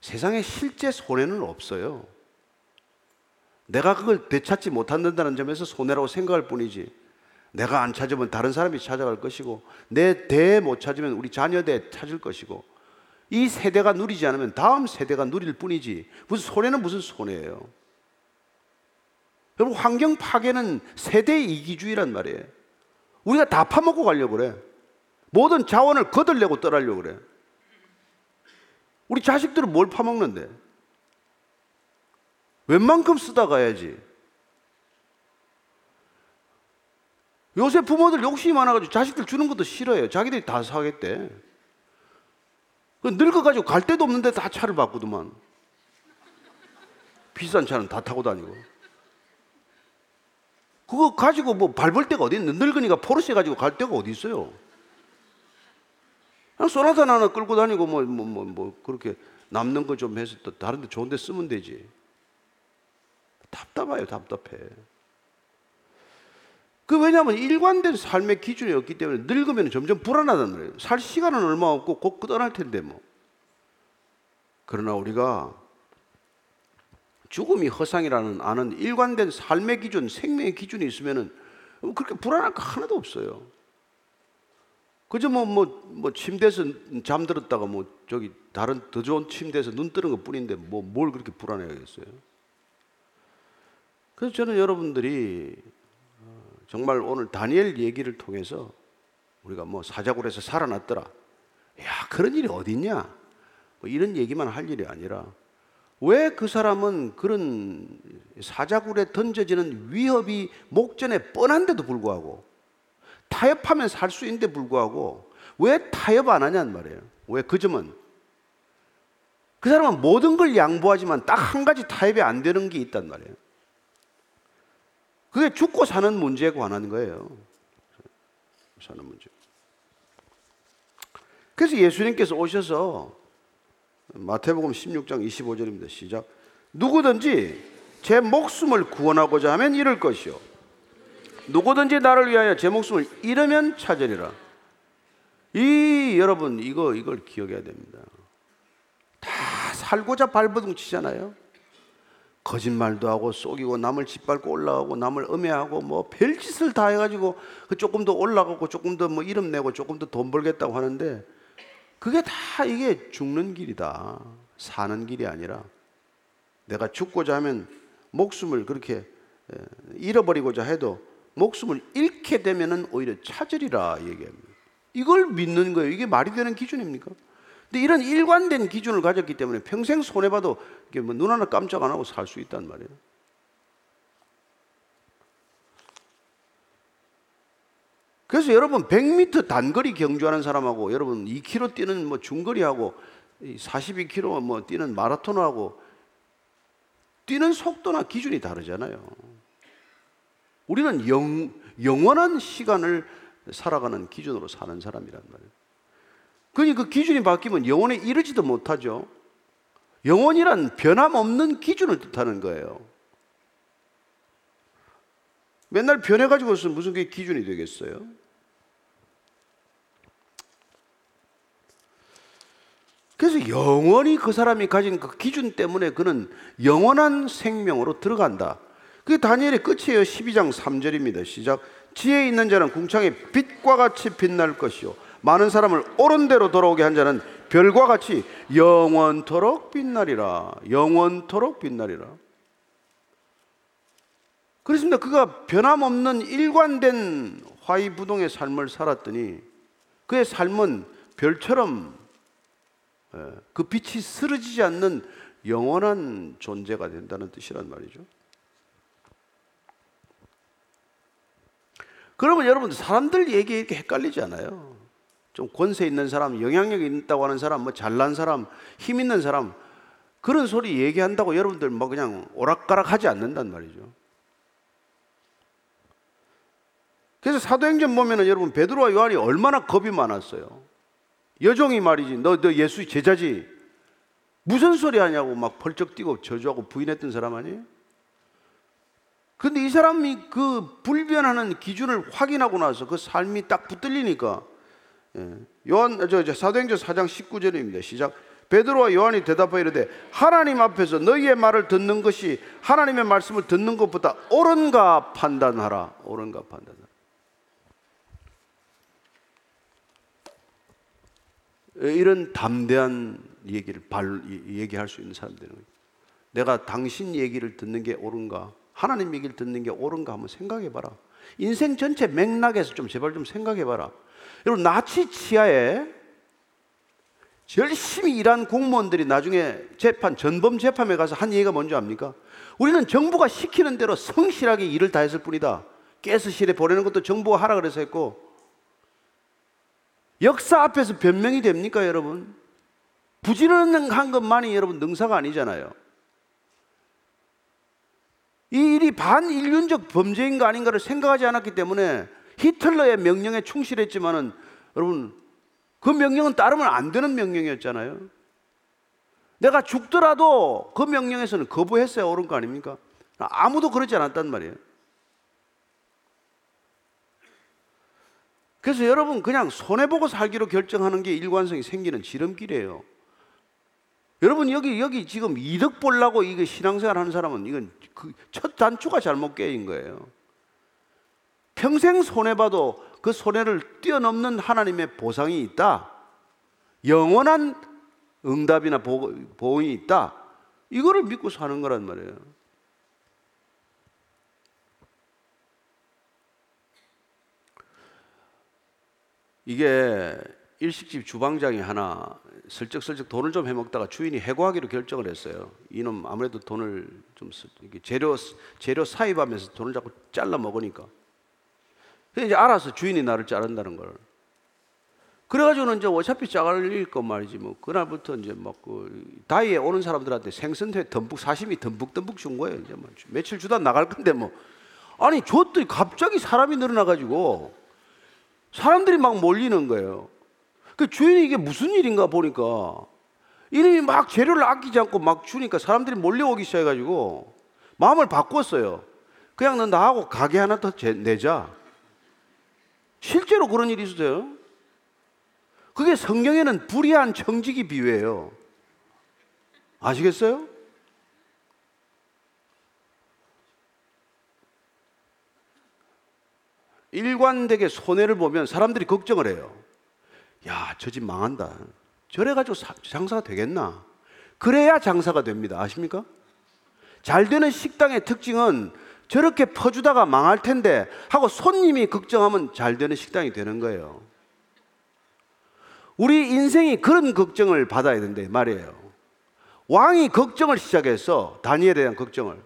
세상에 실제 손해는 없어요. 내가 그걸 되찾지 못한다는 점에서 손해라고 생각할 뿐이지. 내가 안 찾으면 다른 사람이 찾아갈 것이고, 내 대 못 찾으면 우리 자녀 대 찾을 것이고, 이 세대가 누리지 않으면 다음 세대가 누릴 뿐이지. 무슨 손해는 무슨 손해예요. 여러분 환경 파괴는 세대 이기주의란 말이에요. 우리가 다 파먹고 가려고 그래. 모든 자원을 거들려고 떠나려고 그래. 우리 자식들은 뭘 파먹는데? 웬만큼 쓰다 가야지. 요새 부모들 욕심이 많아가지고 자식들 주는 것도 싫어요. 자기들이 다 사겠대. 그 늙어가지고 갈 데도 없는데 다 차를 바꾸더만. 비싼 차는 다 타고 다니고. 그거 가지고 뭐 밟을 데가 어디 있는 늙은이가 포르쉐 가지고 갈 데가 어디 있어요? 그냥 소나타 하나 끌고 다니고 뭐뭐 뭐 뭐 그렇게 남는 거 좀 해서 또 다른 데 좋은 데 쓰면 되지. 답답해요, 답답해. 그 왜냐하면 일관된 삶의 기준이 없기 때문에 늙으면 점점 불안하단 말이에요. 살 시간은 얼마 없고 곧 끝날 텐데 뭐. 그러나 우리가 죽음이 허상이라는 아는 일관된 삶의 기준, 생명의 기준이 있으면은 그렇게 불안할 거 하나도 없어요. 그저 뭐, 뭐, 뭐, 침대에서 잠들었다가 뭐, 저기, 다른 더 좋은 침대에서 눈 뜨는 것 뿐인데, 뭐, 뭘 그렇게 불안해하겠어요? 그래서 저는 여러분들이 어, 정말 오늘 다니엘 얘기를 통해서 우리가 뭐 사자굴에서 살아났더라. 야, 그런 일이 어딨냐? 뭐 이런 얘기만 할 일이 아니라 왜 그 사람은 그런 사자굴에 던져지는 위협이 목전에 뻔한데도 불구하고 타협하면 살 수 있는데 불구하고 왜 타협 안 하냐는 말이에요. 왜 그 점은 그 사람은 모든 걸 양보하지만 딱 한 가지 타협이 안 되는 게 있단 말이에요. 그게 죽고 사는 문제에 관한 거예요. 사는 문제. 그래서 예수님께서 오셔서 마태복음 16장 25절입니다. 시작. 누구든지 제 목숨을 구원하고자 하면 잃을 것이요. 누구든지 나를 위하여 제 목숨을 잃으면 찾으리라. 이 여러분 이거 이걸 기억해야 됩니다. 다 살고자 발버둥 치잖아요. 거짓말도 하고 속이고 남을 짓밟고 올라가고 남을 음해하고 뭐 별짓을 다 해가지고 그 조금 더 올라가고 조금 더 뭐 이름 내고 조금 더 돈 벌겠다고 하는데 그게 다 이게 죽는 길이다. 사는 길이 아니라 내가 죽고자 하면 목숨을 그렇게 잃어버리고자 해도 목숨을 잃게 되면은 오히려 찾으리라 얘기합니다. 이걸 믿는 거예요. 이게 말이 되는 기준입니까? 근데 이런 일관된 기준을 가졌기 때문에 평생 손해봐도 뭐 눈 하나 깜짝 안 하고 살 수 있단 말이에요. 그래서 여러분 100m 단거리 경주하는 사람하고 여러분 2km 뛰는 뭐 중거리하고 42km 뭐 뛰는 마라톤하고 뛰는 속도나 기준이 다르잖아요. 우리는 영, 영원한 시간을 살아가는 기준으로 사는 사람이란 말이에요. 그러니 그 기준이 바뀌면 영원에 이르지도 못하죠. 영원이란 변함없는 기준을 뜻하는 거예요. 맨날 변해가지고서 무슨 게 기준이 되겠어요? 그래서 영원히 그 사람이 가진 그 기준 때문에 그는 영원한 생명으로 들어간다. 그게 다니엘의 끝이에요. 12장 3절입니다. 시작. 지혜 있는 자는 궁창의 빛과 같이 빛날 것이요. 많은 사람을 옳은 대로 돌아오게 한 자는 별과 같이 영원토록 빛나리라. 영원토록 빛나리라. 그렇습니다. 그가 변함없는 일관된 화이부동의 삶을 살았더니 그의 삶은 별처럼 예, 그 빛이 쓰러지지 않는 영원한 존재가 된다는 뜻이란 말이죠. 그러면 여러분들 사람들 얘기 이렇게 헷갈리지 않아요? 좀 권세 있는 사람, 영향력 있다고 하는 사람, 뭐 잘난 사람, 힘 있는 사람 그런 소리 얘기한다고 여러분들 뭐 그냥 오락가락 하지 않는단 말이죠. 그래서 사도행전 보면은 여러분 베드로와 요한이 얼마나 겁이 많았어요. 여종이 말이지, 너, 너 예수 제자지. 무슨 소리 하냐고 막 펄쩍 뛰고 저주하고 부인했던 사람 아니에요? 근데 이 사람이 그 불변하는 기준을 확인하고 나서 그 삶이 딱 붙들리니까 예. 요한 저, 저 사도행전 4장 19절입니다. 시작. 베드로와 요한이 대답하여 이르되 하나님 앞에서 너희의 말을 듣는 것이 하나님의 말씀을 듣는 것보다 옳은가 판단하라. 옳은가 판단하라. 이런 담대한 얘기를 발, 얘기할 수 있는 사람들은 내가 당신 얘기를 듣는 게 옳은가? 하나님 얘기를 듣는 게 옳은가 한번 생각해 봐라. 인생 전체 맥락에서 좀 제발 좀 생각해 봐라. 여러분 나치 치하에 열심히 일한 공무원들이 나중에 재판 전범 재판에 가서 한 얘기가 뭔지 압니까? 우리는 정부가 시키는 대로 성실하게 일을 다 했을 뿐이다. 가스실에 보내는 것도 정부가 하라 그래서 했고 역사 앞에서 변명이 됩니까, 여러분? 부지런한 것만이 여러분 능사가 아니잖아요. 이 일이 반인륜적 범죄인가 아닌가를 생각하지 않았기 때문에 히틀러의 명령에 충실했지만은 여러분 그 명령은 따르면 안 되는 명령이었잖아요. 내가 죽더라도 그 명령에서는 거부했어야 옳은 거 아닙니까? 아무도 그러지 않았단 말이에요. 그래서 여러분 그냥 손해보고 살기로 결정하는 게 일관성이 생기는 지름길이에요. 여러분 여기 여기 지금 이득 보려고 이거 신앙생활 하는 사람은 이건 그 첫 단추가 잘못 깨인 거예요. 평생 손해봐도 그 손해를 뛰어넘는 하나님의 보상이 있다. 영원한 응답이나 보응이 있다. 이거를 믿고 사는 거란 말이에요. 이게 일식집 주방장이 하나 슬쩍슬쩍 돈을 좀 해먹다가 주인이 해고하기로 결정을 했어요. 이놈 아무래도 돈을 좀 재료 재료 사입하면서 돈을 자꾸 잘라 먹으니까. 그래서 이제 알아서 주인이 나를 자른다는 걸. 그래가지고는 이제 어차피 잘릴 거 말이지 뭐 그날부터 이제 막그 다이에 오는 사람들한테 생선회 듬뿍 사심이 듬뿍듬뿍 준 거예요. 이제 뭐 며칠 주다 나갈 건데 뭐 아니 줬더니 갑자기 사람이 늘어나가지고 사람들이 막 몰리는 거예요. 그 주인이 이게 무슨 일인가 보니까 이놈이 막 재료를 아끼지 않고 막 주니까 사람들이 몰려오기 시작해가지고 마음을 바꿨어요. 그냥 너 나하고 가게 하나 더 내자. 실제로 그런 일이 있었어요. 그게 성경에는 불의한 청지기 비유예요. 아시겠어요? 일관되게 손해를 보면 사람들이 걱정을 해요. 야, 저 집 망한다. 저래가지고 장사가 되겠나? 그래야 장사가 됩니다. 아십니까? 잘 되는 식당의 특징은 저렇게 퍼주다가 망할 텐데 하고 손님이 걱정하면 잘 되는 식당이 되는 거예요. 우리 인생이 그런 걱정을 받아야 된대 말이에요. 왕이 걱정을 시작해서 다니엘에 대한 걱정을.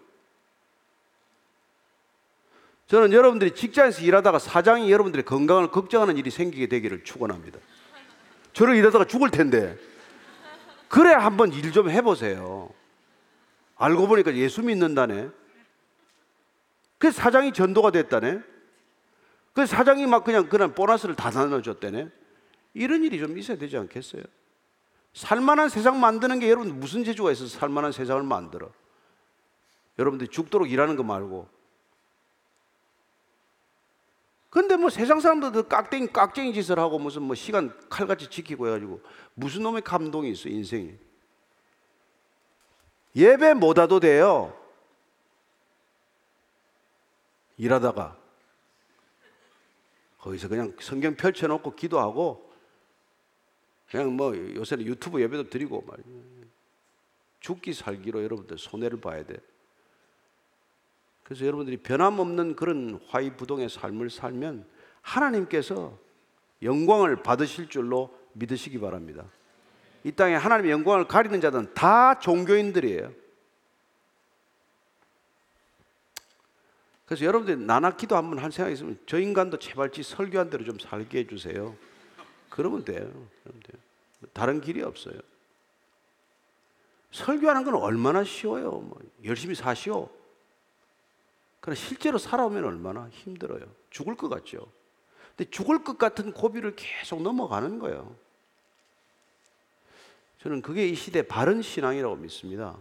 저는 여러분들이 직장에서 일하다가 사장이 여러분들의 건강을 걱정하는 일이 생기게 되기를 축원합니다. 저를 일하다가 죽을 텐데 그래 한번 일 좀 해보세요. 알고 보니까 예수 믿는다네. 그 사장이 전도가 됐다네. 그 사장이 막 그냥 그냥 보너스를 다 나눠줬다네. 이런 일이 좀 있어야 되지 않겠어요? 살만한 세상 만드는 게 여러분 무슨 재주가 있어서 살만한 세상을 만들어? 여러분들이 죽도록 일하는 거 말고. 근데 뭐 세상 사람들도 깍쟁이, 깍쟁이 짓을 하고 무슨 뭐 시간 칼같이 지키고 해가지고 무슨 놈의 감동이 있어, 인생이. 예배 못 와도 돼요. 일하다가. 거기서 그냥 성경 펼쳐놓고 기도하고 그냥 뭐 요새는 유튜브 예배도 드리고 말이에요. 죽기 살기로 여러분들 손해를 봐야 돼. 그래서 여러분들이 변함없는 그런 화이부동의 삶을 살면 하나님께서 영광을 받으실 줄로 믿으시기 바랍니다. 이 땅에 하나님의 영광을 가리는 자들은 다 종교인들이에요. 그래서 여러분들이 나나기도 한번 한 생각 있으면 저 인간도 제발 지 설교한 대로 좀 살게 해주세요. 그러면 돼요. 그러면 돼요. 다른 길이 없어요. 설교하는 건 얼마나 쉬워요. 뭐 열심히 사시오. 그러나 실제로 살아오면 얼마나 힘들어요. 죽을 것 같죠. 근데 죽을 것 같은 고비를 계속 넘어가는 거예요. 저는 그게 이 시대 바른 신앙이라고 믿습니다.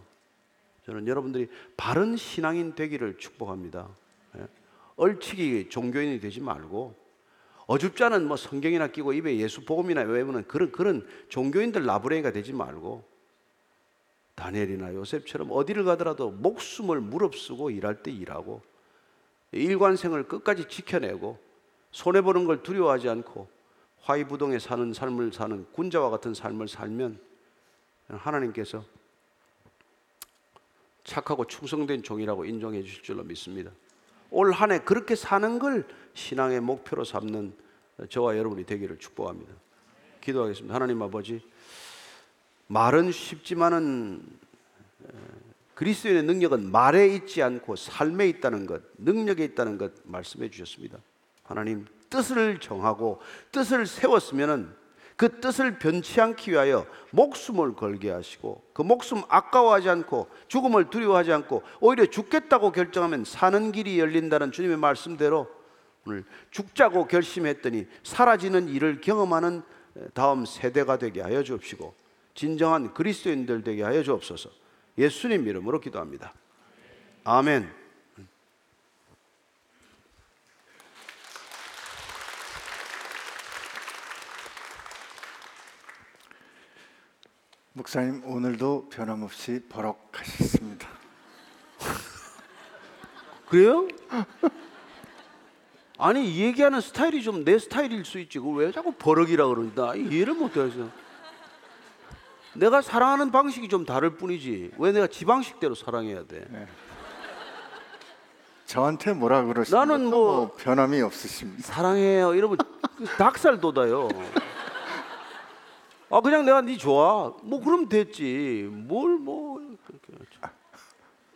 저는 여러분들이 바른 신앙인 되기를 축복합니다. 예? 얼치기 종교인이 되지 말고 어줍잖은 뭐 성경이나 끼고 입에 예수 복음이나 외우는 그런 그런 종교인들 나부랭이가 되지 말고 다니엘이나 요셉처럼 어디를 가더라도 목숨을 무릅쓰고 일할 때 일하고 일관생을 끝까지 지켜내고 손해 보는 걸 두려워하지 않고 화이부동에 사는 삶을 사는 군자와 같은 삶을 살면 하나님께서 착하고 충성된 종이라고 인정해 주실 줄로 믿습니다. 올 한 해 그렇게 사는 걸 신앙의 목표로 삼는 저와 여러분이 되기를 축복합니다. 기도하겠습니다. 하나님 아버지, 말은 쉽지만은 그리스도인의 능력은 말에 있지 않고 삶에 있다는 것, 능력에 있다는 것 말씀해 주셨습니다. 하나님 뜻을 정하고 뜻을 세웠으면은 그 뜻을 변치 않기 위하여 목숨을 걸게 하시고 그 목숨 아까워하지 않고 죽음을 두려워하지 않고 오히려 죽겠다고 결정하면 사는 길이 열린다는 주님의 말씀대로 오늘 죽자고 결심했더니 사라지는 일을 경험하는 다음 세대가 되게 하여 주옵시고 진정한 그리스도인들 되게 하여 주옵소서. 예수님 이름으로 기도합니다. 아멘. 목사님 오늘도 변함없이 버럭하셨습니다. 그래요? 아니 이 얘기하는 스타일이 좀 내 스타일일 수 있지. 그걸 왜 자꾸 버럭이라 그러는다. 이해를 못해서. 내가 사랑하는 방식이 좀 다를 뿐이지. 왜 내가 지 방식대로 사랑해야 돼? 저한테 뭐라 그러시는 나는 뭐- 뭐 변함이 없으십니다. 사랑해요. 이러면 닭살 돋아요. 아 그냥 내가 네 좋아. 뭐 그럼 됐지. 뭘 뭐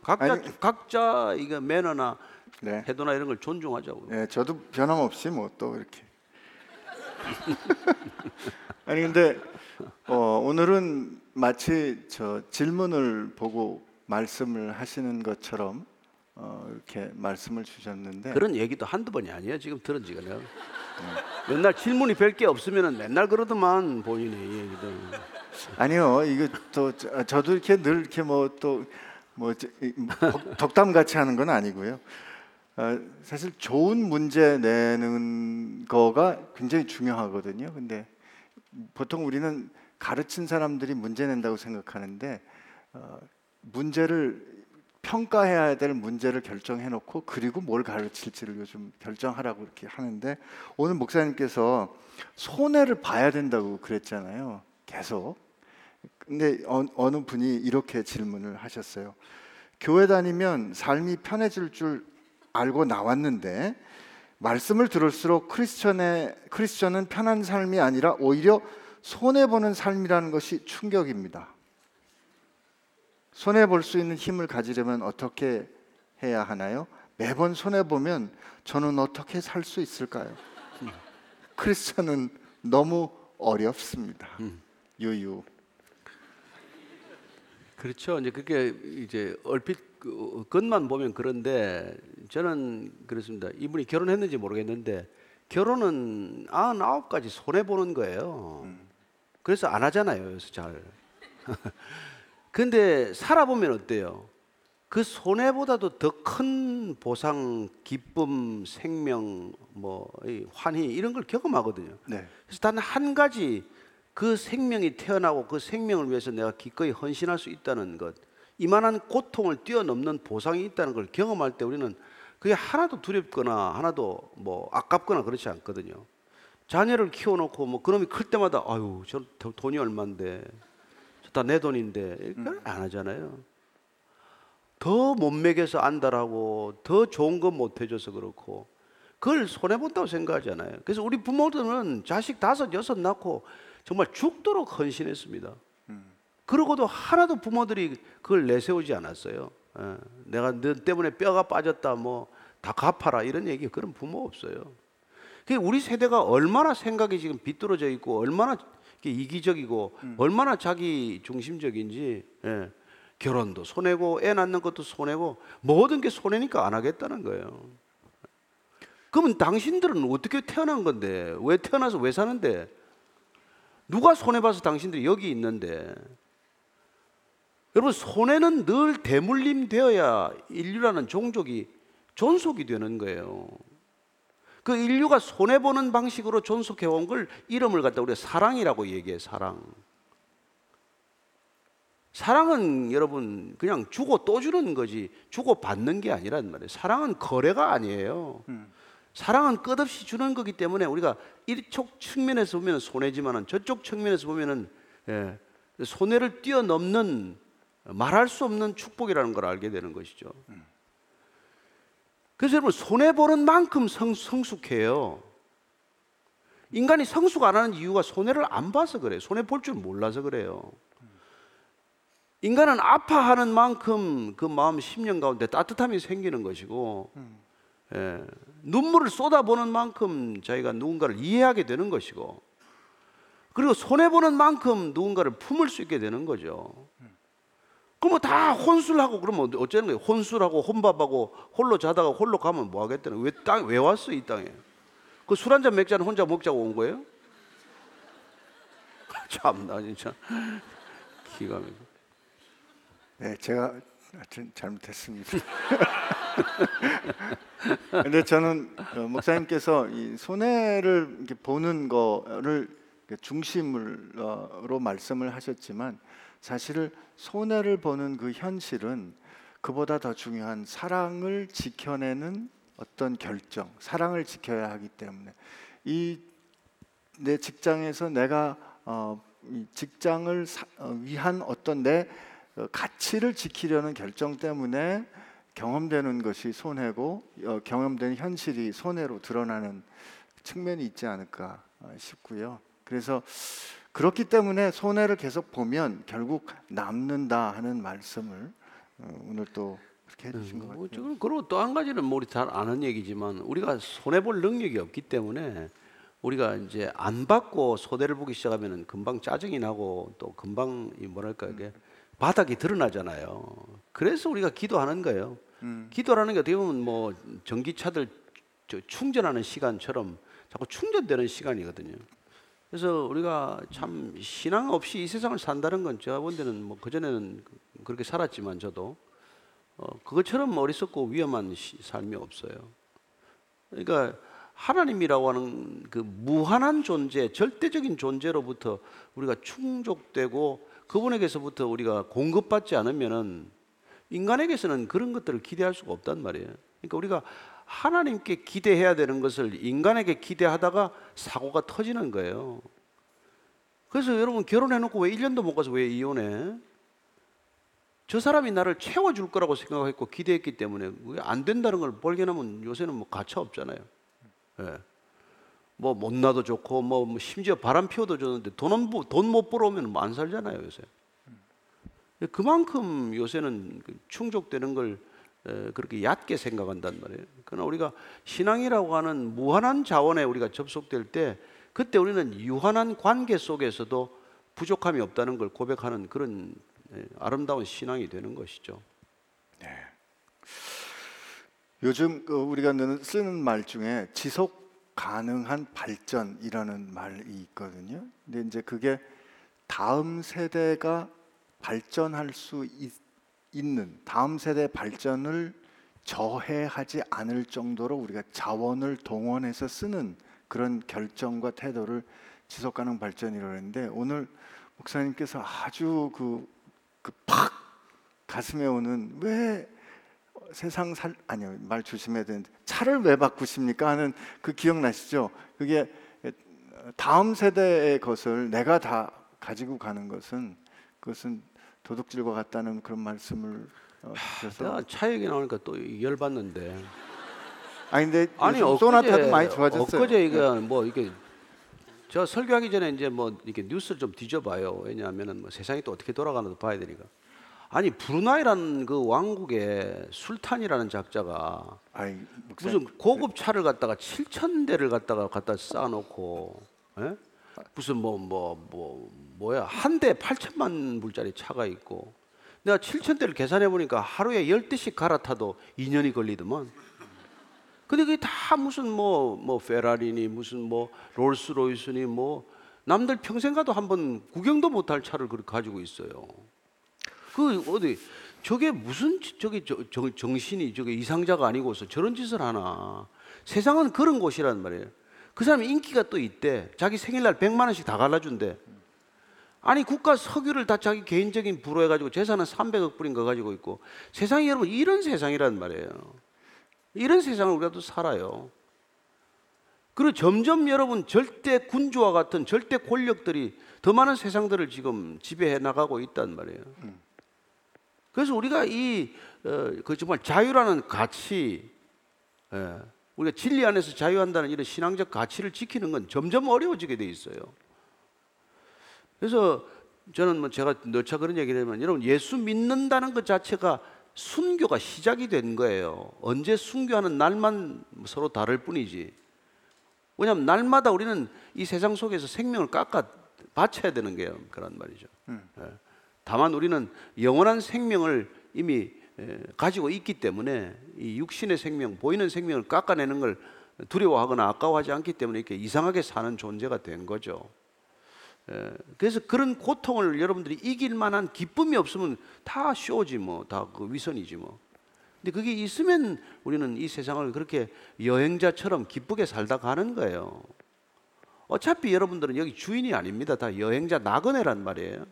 각자 아니- 각자 이거 매너나 네. 태도나 이런 걸 존중하자고. 네, 저도 변함없이 뭐 또 이렇게. 아니 근데 어, 오늘은 마치 저 질문을 보고 말씀을 하시는 것처럼 어, 이렇게 말씀을 주셨는데 그런 얘기도 한두 번이 아니야. 지금 들은 지가 내가. 맨날 질문이 별 게 없으면은 맨날 그러더만 본인이 이 얘기도. 아니요 이거 또 저- 저도 이렇게 늘 이렇게 뭐 또뭐 덕담 같이 하는 건 아니고요. 어, 사실 좋은 문제 내는 거가 굉장히 중요하거든요. 근데 보통 우리는 가르친 사람들이 문제 낸다고 생각하는데 어, 문제를 평가해야 될 문제를 결정해 놓고 그리고 뭘 가르칠지를 요즘 결정하라고 이렇게 하는데 오늘 목사님께서 손해를 봐야 된다고 그랬잖아요. 계속. 근데 어, 어느 분이 이렇게 질문을 하셨어요. 교회 다니면 삶이 편해질 줄 알고 나왔는데 말씀을 들을수록 크리스천의 크리스천은 편한 삶이 아니라 오히려 손해 보는 삶이라는 것이 충격입니다. 손해 볼 수 있는 힘을 가지려면 어떻게 해야 하나요? 매번 손해 보면 저는 어떻게 살 수 있을까요? 크리스천은 너무 어렵습니다. 유유. 그렇죠. 이제 그게 이제 얼핏 그 겉만 보면 그런데 저는 그렇습니다. 이분이 결혼했는지 모르겠는데 결혼은 99까지 손해 보는 거예요. 그래서 안 하잖아요. 그래서 잘. 근데 살아보면 어때요? 그 손해보다도 더 큰 보상, 기쁨, 생명, 뭐이 환희 이런 걸 경험하거든요. 네. 그래서 단 한 가지 그 생명이 태어나고 그 생명을 위해서 내가 기꺼이 헌신할 수 있다는 것, 이만한 고통을 뛰어넘는 보상이 있다는 걸 경험할 때 우리는 그게 하나도 두렵거나 하나도 뭐 아깝거나 그렇지 않거든요. 자녀를 키워놓고 뭐 그놈이 클 때마다 아유 저 도- 돈이 얼마인데 저 다 내 돈인데 이걸 안 하잖아요. 더 못 먹여서 안달하고 더 좋은 거 못 해줘서 그렇고 그걸 손해 본다고 생각하잖아요. 그래서 우리 부모들은 자식 다섯 여섯 낳고 정말 죽도록 헌신했습니다. 그러고도 하나도 부모들이 그걸 내세우지 않았어요. 예, 내가 너 때문에 뼈가 빠졌다 뭐 다 갚아라 이런 얘기 그런 부모 없어요. 그 우리 세대가 얼마나 생각이 지금 비뚤어져 있고 얼마나 이기적이고 얼마나 자기 중심적인지 예. 결혼도 손해고 애 낳는 것도 손해고 모든 게 손해니까 안 하겠다는 거예요. 그러면 당신들은 어떻게 태어난 건데 왜 태어나서 왜 사는데 누가 손해 봐서 당신들이 여기 있는데 여러분 손해는 늘 대물림 되어야 인류라는 종족이 존속이 되는 거예요. 그 인류가 손해 보는 방식으로 존속해 온 걸 이름을 갖다 우리가 사랑이라고 얘기해 사랑. 사랑은 여러분 그냥 주고 또 주는 거지 주고 받는 게 아니란 말이에요. 사랑은 거래가 아니에요. 사랑은 끝없이 주는 거기 때문에 우리가 이쪽 측면에서 보면 손해지만은 저쪽 측면에서 보면은 예, 손해를 뛰어넘는 말할 수 없는 축복이라는 걸 알게 되는 것이죠. 그래서 여러분 손해 보는 만큼 성, 성숙해요. 인간이 성숙 안 하는 이유가 손해를 안 봐서 그래요. 손해 볼 줄 몰라서 그래요. 인간은 아파하는 만큼 그 마음 심령 가운데 따뜻함이 생기는 것이고 예, 눈물을 쏟아보는 만큼 자기가 누군가를 이해하게 되는 것이고 그리고 손해 보는 만큼 누군가를 품을 수 있게 되는 거죠. 그러면 다 혼술하고 그러면 어쩌는 거예요? 혼술하고 혼밥하고 홀로 자다가 홀로 가면 뭐 하겠다는? 왜 땅 왜 왔어 이 땅에? 그 술 한 잔 맥자는 혼자 먹자고 온 거예요? 참나 진짜 기가 막혀. 네, 제가 하여튼 잘못했습니다. 근데 저는 어, 목사님께서 이 손해를 보는 거를 중심으로 말씀을 하셨지만 사실 손해를 보는 그 현실은 그보다 더 중요한 사랑을 지켜내는 어떤 결정, 사랑을 지켜야 하기 때문에 이 내 직장에서 내가 어, 이 직장을 사- 어, 위한 어떤 내 어, 가치를 지키려는 결정 때문에 경험되는 것이 손해고 어, 경험된 현실이 손해로 드러나는 측면이 있지 않을까 어, 싶고요. 그래서 그렇기 때문에 손해를 계속 보면 결국 남는다 하는 말씀을 어, 오늘 또 그렇게 해주신 것뭐 같아요. 지금 그리고 또 한 가지는 뭐 우리 잘 아는 얘기지만 우리가 손해 볼 능력이 없기 때문에 우리가 이제 안 받고 손해를 보기 시작하면은 금방 짜증이 나고 또 금방 이 뭐랄까 이게 바닥이 드러나잖아요. 그래서 우리가 기도하는 거예요. 음. 기도라는 게 어떻게 보면 뭐 전기차들 저 충전하는 시간처럼 자꾸 충전되는 시간이거든요. 그래서 우리가 참 신앙 없이 이 세상을 산다는 건 제가 본 데는 뭐 그전에는 그렇게 살았지만 저도 어, 그것처럼 어리석고 위험한 시- 삶이 없어요. 그러니까 하나님이라고 하는 그 무한한 존재, 절대적인 존재로부터 우리가 충족되고 그분에게서부터 우리가 공급받지 않으면은 인간에게서는 그런 것들을 기대할 수가 없단 말이에요. 그러니까 우리가 하나님께 기대해야 되는 것을 인간에게 기대하다가 사고가 터지는 거예요. 그래서 여러분 결혼해놓고 왜 1년도 못 가서 왜 이혼해? 저 사람이 나를 채워줄 거라고 생각했고 기대했기 때문에 안 된다는 걸 발견하면 요새는 뭐 가차 없잖아요. 예. 뭐 못나도 좋고 뭐, 뭐 심지어 바람 피워도 좋은데 돈은 돈못 벌어오면 뭐 안 살잖아요 요새. 그만큼 요새는 그 충족되는 걸 에, 그렇게 얕게 생각한단 말이에요. 그러나 우리가 신앙이라고 하는 무한한 자원에 우리가 접속될 때 그때 우리는 유한한 관계 속에서도 부족함이 없다는 걸 고백하는 그런 에, 아름다운 신앙이 되는 것이죠. 요즘 그 우리가 늘 쓰는 말 중에 지속 가능한 발전이라는 말이 있거든요. 근데 이제 그게 다음 세대가 발전할 수 있, 있는 다음 세대 발전을 저해하지 않을 정도로 우리가 자원을 동원해서 쓰는 그런 결정과 태도를 지속 가능 발전이라고 했는데 오늘 목사님께서 아주 그 그팍 가슴에 오는 왜 세상 살 아니요 말 조심해야 되는데 차를 왜 바꾸십니까 하는 그 기억나시죠? 그게 다음 세대의 것을 내가 다 가지고 가는 것은 그것은 도둑질과 같다는 그런 말씀을 어, 내가 차 얘기 나오니까 또 열받는데. 아니 근데 아니 소나타도 많이 좋아졌어요. 엊그제 이거 뭐 이게 저 설교하기 전에 이제 뭐 이렇게 뉴스를 좀 뒤져봐요. 왜냐하면은 뭐 세상이 또 어떻게 돌아가는지 봐야 되니까. 아니 브루나이라는 그 왕국의 술탄이라는 작자가 아이 목사님, 무슨 고급 차를 갖다가 7천 대를 갖다가 갖다 쌓아놓고 예? 무슨 뭐뭐 뭐 뭐, 야 한 대 8천만 불짜리 차가 있고 내가 7천 대를 계산해 보니까 하루에 10대씩 갈아타도 2년이 걸리더만 근데 그게 다 무슨 뭐뭐 페라리니 무슨 뭐 롤스로이스니 뭐 남들 평생 가도 한 번 구경도 못할 차를 그렇게 가지고 있어요. 그 어디 저게 무슨 지- 저게 저, 저, 정신이 저게 이상자가 아니고서 저런 짓을 하나. 세상은 그런 곳이란 말이에요. 그 사람이 인기가 또 있대. 자기 생일날 100만 원씩 다 갈라준대. 아니 국가 석유를 다 자기 개인적인 부로 해가지고 재산은 300억 불인 거 가지고 있고 세상이 여러분 이런 세상이란 말이에요. 이런 세상을 우리가 또 살아요. 그리고 점점 여러분 절대 군주와 같은 절대 권력들이 더 많은 세상들을 지금 지배해 나가고 있단 말이에요. 그래서 우리가 이그 정말 자유라는 가치, 예, 우리가 진리 안에서 자유한다는 이런 신앙적 가치를 지키는 건 점점 어려워지게 돼 있어요. 그래서 저는 뭐 제가 너차 그런 얘기를 하면 여러분 예수 믿는다는 것 자체가 순교가 시작이 된 거예요. 언제 순교하는 날만 서로 다를 뿐이지. 왜냐하면 날마다 우리는 이 세상 속에서 생명을 깎아 바쳐야 되는 게 그런 말이죠. 예. 다만 우리는 영원한 생명을 이미 에, 가지고 있기 때문에 이 육신의 생명, 보이는 생명을 깎아내는 걸 두려워하거나 아까워하지 않기 때문에 이렇게 이상하게 사는 존재가 된 거죠. 에, 그래서 그런 고통을 여러분들이 이길 만한 기쁨이 없으면 다 쇼지 뭐, 다 그 위선이지 뭐. 근데 그게 있으면 우리는 이 세상을 그렇게 여행자처럼 기쁘게 살다 가는 거예요. 어차피 여러분들은 여기 주인이 아닙니다. 다 여행자 나그네란 말이에요.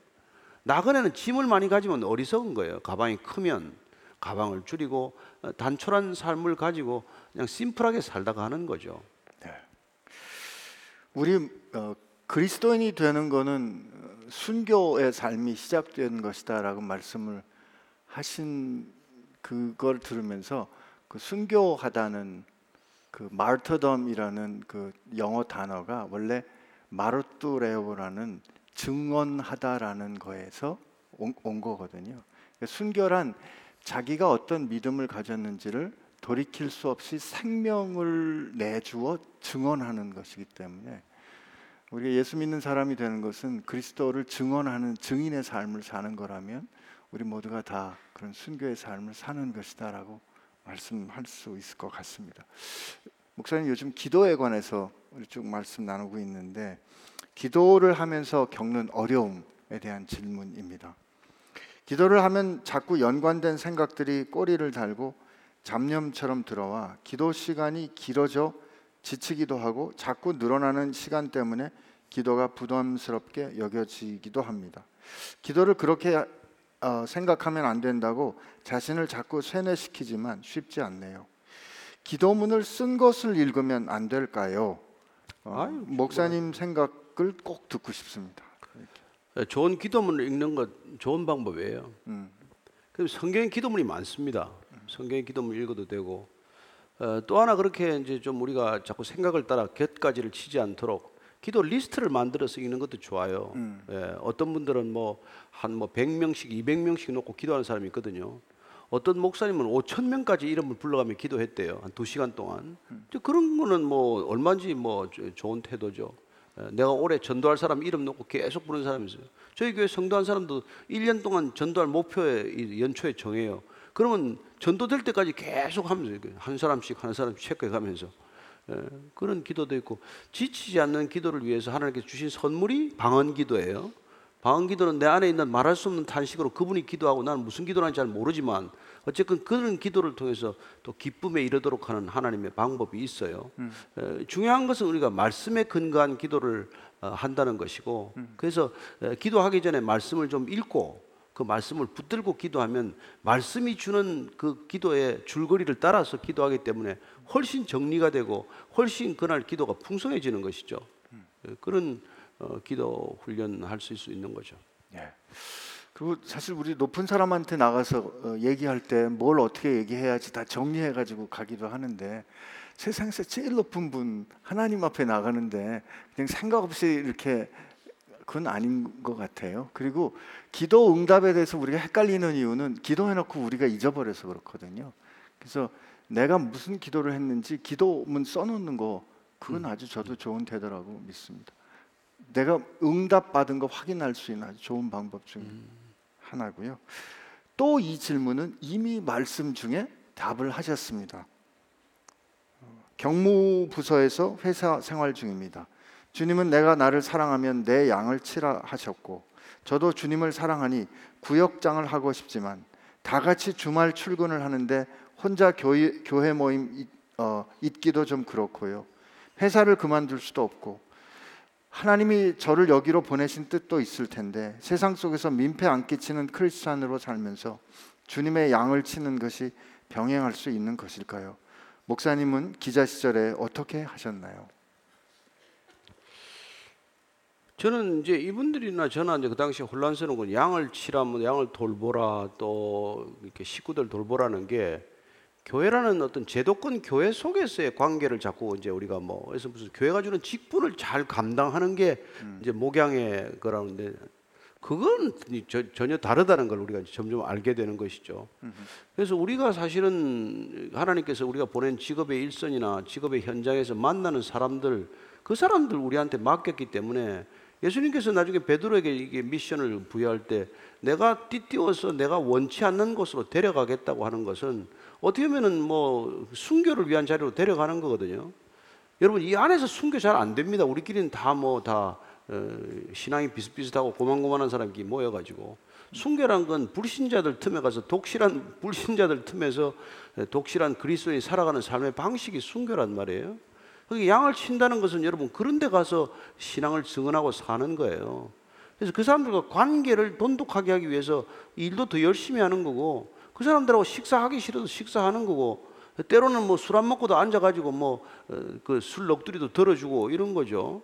나그네는 짐을 많이 가지면 어리석은 거예요. 가방이 크면 가방을 줄이고 어, 단촐한 삶을 가지고 그냥 심플하게 살다가 하는 거죠. 우리 어, 그리스도인이 되는 어, 순교의 삶이 시작된 것이다라고 말씀을 하신 그걸 들으면서 그 순교하다는 그 마르터덤이라는 그 영어 단어가 원래 마르뚜레오라는 증언하다라는 거에서 온, 온 거거든요. 그러니까 순교란 자기가 어떤 믿음을 가졌는지를 돌이킬 수 없이 생명을 내주어 증언하는 것이기 때문에 우리가 예수 믿는 사람이 되는 것은 그리스도를 증언하는 증인의 삶을 사는 거라면 우리 모두가 다 그런 순교의 삶을 사는 것이다라고 말씀할 수 있을 것 같습니다. 목사님 요즘 기도에 관해서 우리 쭉 말씀 나누고 있는데 기도를 하면서 겪는 어려움에 대한 질문입니다. 기도를 하면 자꾸 연관된 생각들이 꼬리를 달고 잡념처럼 들어와 기도 시간이 길어져 지치기도 하고 자꾸 늘어나는 시간 때문에 기도가 부담스럽게 여겨지기도 합니다. 기도를 그렇게 어, 생각하면 안 된다고 자신을 자꾸 세뇌시키지만 쉽지 않네요. 기도문을 쓴 것을 읽으면 안 될까요? 어, 아유, 목사님 생각을 꼭 듣고 싶습니다. 예, 좋은 기도문을 읽는 것 좋은 방법이에요. 음. 그럼 성경에 기도문이 많습니다. 성경에 기도문 읽어도 되고 어, 또 하나 그렇게 이제 좀 우리가 자꾸 생각을 따라 곁가지를 치지 않도록 기도 리스트를 만들어서 읽는 것도 좋아요. 음. 예, 어떤 분들은 뭐 한 뭐 100명씩, 200명씩 놓고 기도하는 사람이 있거든요. 어떤 목사님은 5천 명까지 이름을 불러가며 기도했대요. 한 두 시간 동안. 이제 그런 거는 뭐 얼마인지 뭐 조- 좋은 태도죠. 예, 내가 올해 전도할 사람 이름 놓고 계속 부르는 사람이 있어요. 저희 교회 성도한 사람도 1년 동안 전도할 목표에 이 연초에 정해요. 그러면 전도될 때까지 계속 하면서 한 사람씩 한 사람씩 체크해 가면서 예, 그런 기도도 있고 지치지 않는 기도를 위해서 하나님께서 주신 선물이 방언 기도예요. 방언 기도는 내 안에 있는 말할 수 없는 탄식으로 그분이 기도하고 나는 무슨 기도를 하는지 잘 모르지만 어쨌든 그런 기도를 통해서 또 기쁨에 이르도록 하는 하나님의 방법이 있어요. 에, 중요한 것은 우리가 말씀에 근거한 기도를 어, 한다는 것이고 그래서 에, 기도하기 전에 말씀을 좀 읽고 그 말씀을 붙들고 기도하면 말씀이 주는 그 기도의 줄거리를 따라서 기도하기 때문에 훨씬 정리가 되고 훨씬 그날 기도가 풍성해지는 것이죠. 에, 그런 어, 기도 훈련할 수 있는 거죠. 예. 그리고 사실 우리 높은 사람한테 나가서 어, 얘기할 때 뭘 어떻게 얘기해야지 다 정리해 가지고 가기도 하는데 세상에서 제일 높은 분 하나님 앞에 나가는데 그냥 생각 없이 이렇게 그건 아닌 것 같아요. 그리고 기도 응답에 대해서 우리가 헷갈리는 이유는 기도해놓고 우리가 잊어버려서 그렇거든요. 그래서 내가 무슨 기도를 했는지 기도문 써놓는 거 그건 아주 저도 좋은 태도라고 믿습니다. 내가 응답 받은 거 확인할 수 있는 아주 좋은 방법 중 하나고요. 또 이 질문은 이미 말씀 중에 답을 하셨습니다. 어, 경무부서에서 회사 생활 중입니다. 주님은 내가 나를 사랑하면 내 양을 치라 하셨고 저도 주님을 사랑하니 구역장을 하고 싶지만 다 같이 주말 출근을 하는데 혼자 교회, 교회 모임 있, 어, 있기도 좀 그렇고요. 회사를 그만둘 수도 없고 하나님이 저를 여기로 보내신 뜻도 있을 텐데 세상 속에서 민폐 안 끼치는 크리스찬으로 살면서 주님의 양을 치는 것이 병행할 수 있는 것일까요? 목사님은 기자 시절에 어떻게 하셨나요? 저는 이제 이분들이나 저나 이제 그 당시에 혼란스러운 건 양을 치라면 양을 돌보라 또 이렇게 식구들 돌보라는 게 교회라는 어떤 제도권 교회 속에서의 관계를 자꾸 이제 우리가 뭐 그래서 무슨 교회가 주는 직분을 잘 감당하는 게 이제 목양의 거라는데 그건 전혀 다르다는 걸 우리가 점점 알게 되는 것이죠. 그래서 우리가 사실은 하나님께서 우리가 보낸 직업의 일선이나 직업의 현장에서 만나는 사람들 그 사람들 우리한테 맡겼기 때문에 예수님께서 나중에 베드로에게 이게 미션을 부여할 때 내가 띠띠워서 내가 원치 않는 곳으로 데려가겠다고 하는 것은 어떻게 보면은 뭐 순교를 위한 자리로 데려가는 거거든요. 여러분 이 안에서 순교 잘 안 됩니다. 우리끼리는 다 뭐다 신앙이 비슷비슷하고 고만고만한 사람끼리 모여가지고 순교란 건 불신자들 틈에 가서 독실한 불신자들 틈에서 독실한 그리스도인이 살아가는 삶의 방식이 순교란 말이에요. 그게 양을 친다는 것은 여러분 그런 데 가서 신앙을 증언하고 사는 거예요. 그래서 그 사람들과 관계를 돈독하게 하기 위해서 일도 더 열심히 하는 거고 그 사람들하고 식사하기 싫어도 식사하는 거고 때로는 뭐 술 안 먹고도 앉아가지고 뭐 그 술 넋두리도 들어주고 이런 거죠.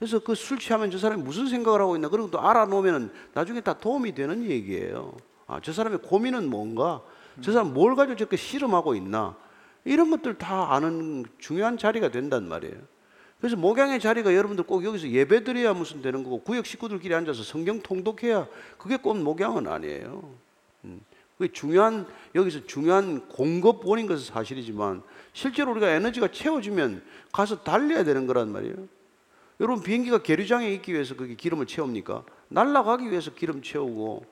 그래서 그 술 취하면 저 사람이 무슨 생각을 하고 있나 그런 것도 알아놓으면 나중에 다 도움이 되는 얘기예요. 아, 저 사람의 고민은 뭔가? 저 사람 뭘 가지고 저렇게 씨름하고 있나? 이런 것들 다 아는 중요한 자리가 된단 말이에요. 그래서 목양의 자리가 여러분들 꼭 여기서 예배 드려야 무슨 되는 거고 구역 식구들끼리 앉아서 성경 통독해야 그게 꼭 목양은 아니에요. 음. 그게 중요한 여기서 중요한 공급원인 것은 사실이지만 실제로 우리가 에너지가 채워지면 가서 달려야 되는 거란 말이에요. 여러분 비행기가 계류장에 있기 위해서 그게 기름을 채웁니까? 날아가기 위해서 기름 채우고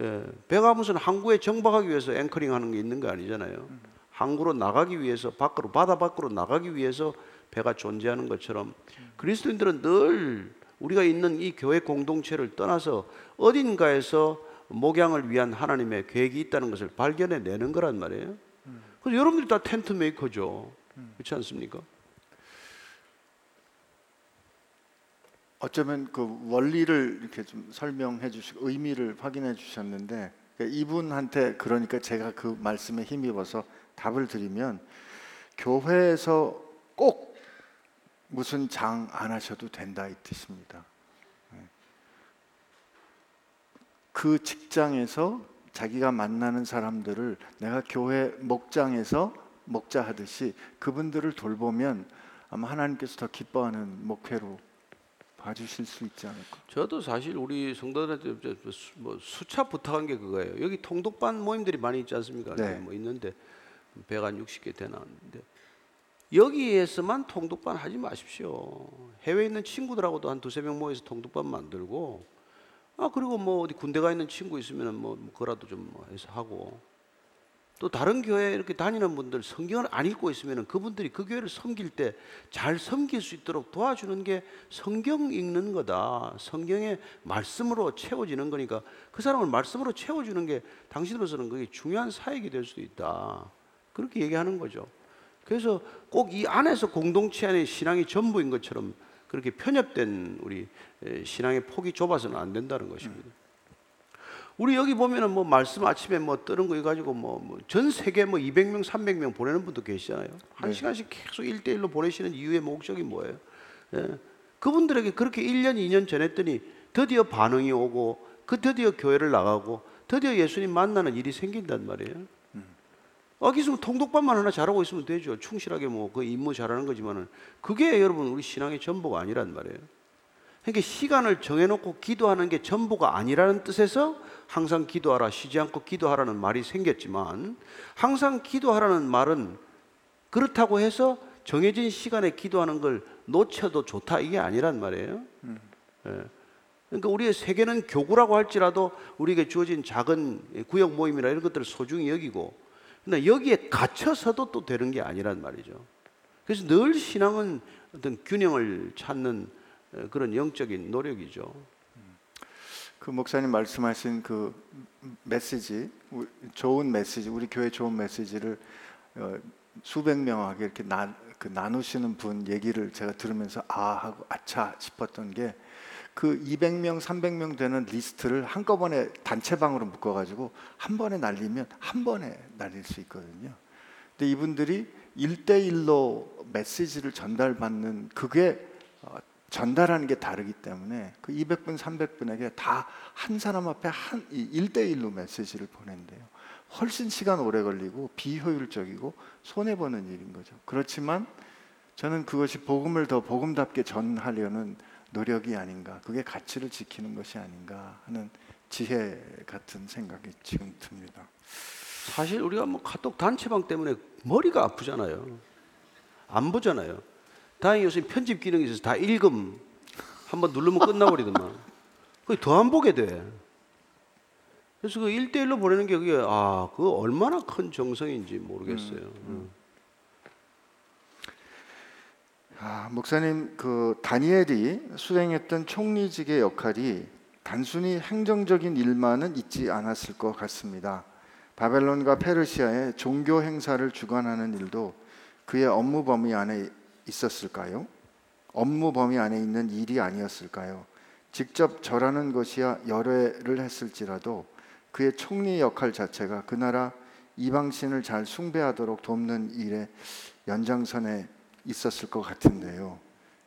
예, 배가 무슨 항구에 정박하기 위해서 앵커링 하는 게 있는 거 아니잖아요. 항구로 나가기 위해서 밖으로 바다 밖으로 나가기 위해서 배가 존재하는 것처럼 그리스도인들은 늘 우리가 있는 이 교회 공동체를 떠나서 어딘가에서 목양을 위한 하나님의 계획이 있다는 것을 발견해 내는 거란 말이에요. 그래서 여러분들이 다 텐트 메이커죠. 그렇지 않습니까? 어쩌면 그 원리를 이렇게 좀 설명해 주시고 의미를 확인해 주셨는데 그러니까 이분한테 그러니까 제가 그 말씀에 힘입어서 답을 드리면 교회에서 꼭 무슨 장 안 하셔도 된다 이 뜻입니다. 네. 그 직장에서 자기가 만나는 사람들을 내가 교회 목장에서 목자 하듯이 그분들을 돌보면 아마 하나님께서 더 기뻐하는 목회로 봐주실 수 있지 않을까. 저도 사실 우리 성도들한테 수- 뭐 수차 부탁한 게 그거예요. 여기 통독반 모임들이 많이 있지 않습니까? 네. 뭐 있는데 100한 60개 되나 는데 여기에서만 통독반 하지 마십시오. 해외에 있는 친구들하고도 한 두세 명 모여서 통독반 만들고 아 그리고 뭐 어디 군대 가 있는 친구 있으면은 뭐 그거라도 좀뭐 해서 하고 또 다른 교회 이렇게 다니는 분들 성경을 안 읽고 있으면은 그분들이 그 교회를 섬길 때 잘 섬길 수 있도록 도와주는 게 성경 읽는 거다. 성경의 말씀으로 채워지는 거니까 그 사람을 말씀으로 채워주는 게 당신으로서는 그게 중요한 사역이 될 수도 있다. 그렇게 얘기하는 거죠. 그래서 꼭 이 안에서 공동체 안에 신앙이 전부인 것처럼 그렇게 편협된 우리 에, 신앙의 폭이 좁아서는 안 된다는 것입니다. 우리 여기 보면은 뭐 말씀 아침에 뭐 뜨는 거 가지고 뭐 전 세계 뭐 200명, 300명 보내는 분도 계시잖아요. 한 시간씩 계속 1대1로 보내시는 이유의 목적이 뭐예요? 예. 그분들에게 그렇게 1년, 2년 전했더니 드디어 반응이 오고 그 드디어 교회를 나가고 드디어 예수님 만나는 일이 생긴단 말이에요. 여기 있으면 통독반만 하나 잘하고 있으면 되죠. 충실하게 뭐 그 임무 잘하는 거지만은 그게 여러분 우리 신앙의 전부가 아니란 말이에요. 그러니까 시간을 정해놓고 기도하는 게 전부가 아니라는 뜻에서 항상 기도하라, 쉬지 않고 기도하라는 말이 생겼지만 항상 기도하라는 말은 그렇다고 해서 정해진 시간에 기도하는 걸 놓쳐도 좋다 이게 아니란 말이에요. 예. 그러니까 우리의 세계는 교구라고 할지라도 우리에게 주어진 작은 구역 모임이나 이런 것들을 소중히 여기고 근데 여기에 갇혀서도 또 되는 게 아니란 말이죠. 그래서 늘 신앙은 어떤 균형을 찾는 어, 그런 영적인 노력이죠. 그 목사님 말씀하신 그 메시지, 우- 좋은 메시지, 우리 교회 좋은 메시지를 어, 수백 명에게 이렇게 나, 그 나누시는 분 얘기를 제가 들으면서 아 하고 아차 싶었던 게 그 200명, 300명 되는 리스트를 한꺼번에 단체방으로 묶어가지고 한 번에 날리면 한 번에 날릴 수 있거든요. 근데 이분들이 1대1로 메시지를 전달받는 그게 어, 전달하는 게 다르기 때문에 그 200분, 300분에게 다 한 사람 앞에 한 1대1로 메시지를 보낸대요. 훨씬 시간 오래 걸리고 비효율적이고 손해 보는 일인 거죠. 그렇지만 저는 그것이 복음을 더 복음답게 전하려는 노력이 아닌가. 그게 가치를 지키는 것이 아닌가 하는 지혜 같은 생각이 지금 듭니다. 사실 우리가 뭐 카톡 단체방 때문에 머리가 아프잖아요. 안 보잖아요. 다행히 요새 편집 기능이 있어서 다 읽음 한번 누르면 끝나버리더만. 그게 더 안 보게 돼. 그래서 그 1대1로 보내는 게 그게 아, 그 얼마나 큰 정성인지 모르겠어요. 음. 아, 목사님 그 다니엘이 수행했던 총리직의 역할이 단순히 행정적인 일만은 있지 않았을 것 같습니다. 바벨론과 페르시아의 종교 행사를 주관하는 일도 그의 업무 범위 안에 있었을까요? 업무 범위 안에 있는 일이 아니었을까요? 직접 절하는 것이야 열애를 했을지라도 그의 총리 역할 자체가 그 나라 이방신을 잘 숭배하도록 돕는 일의 연장선에 있었을 것 같은데요.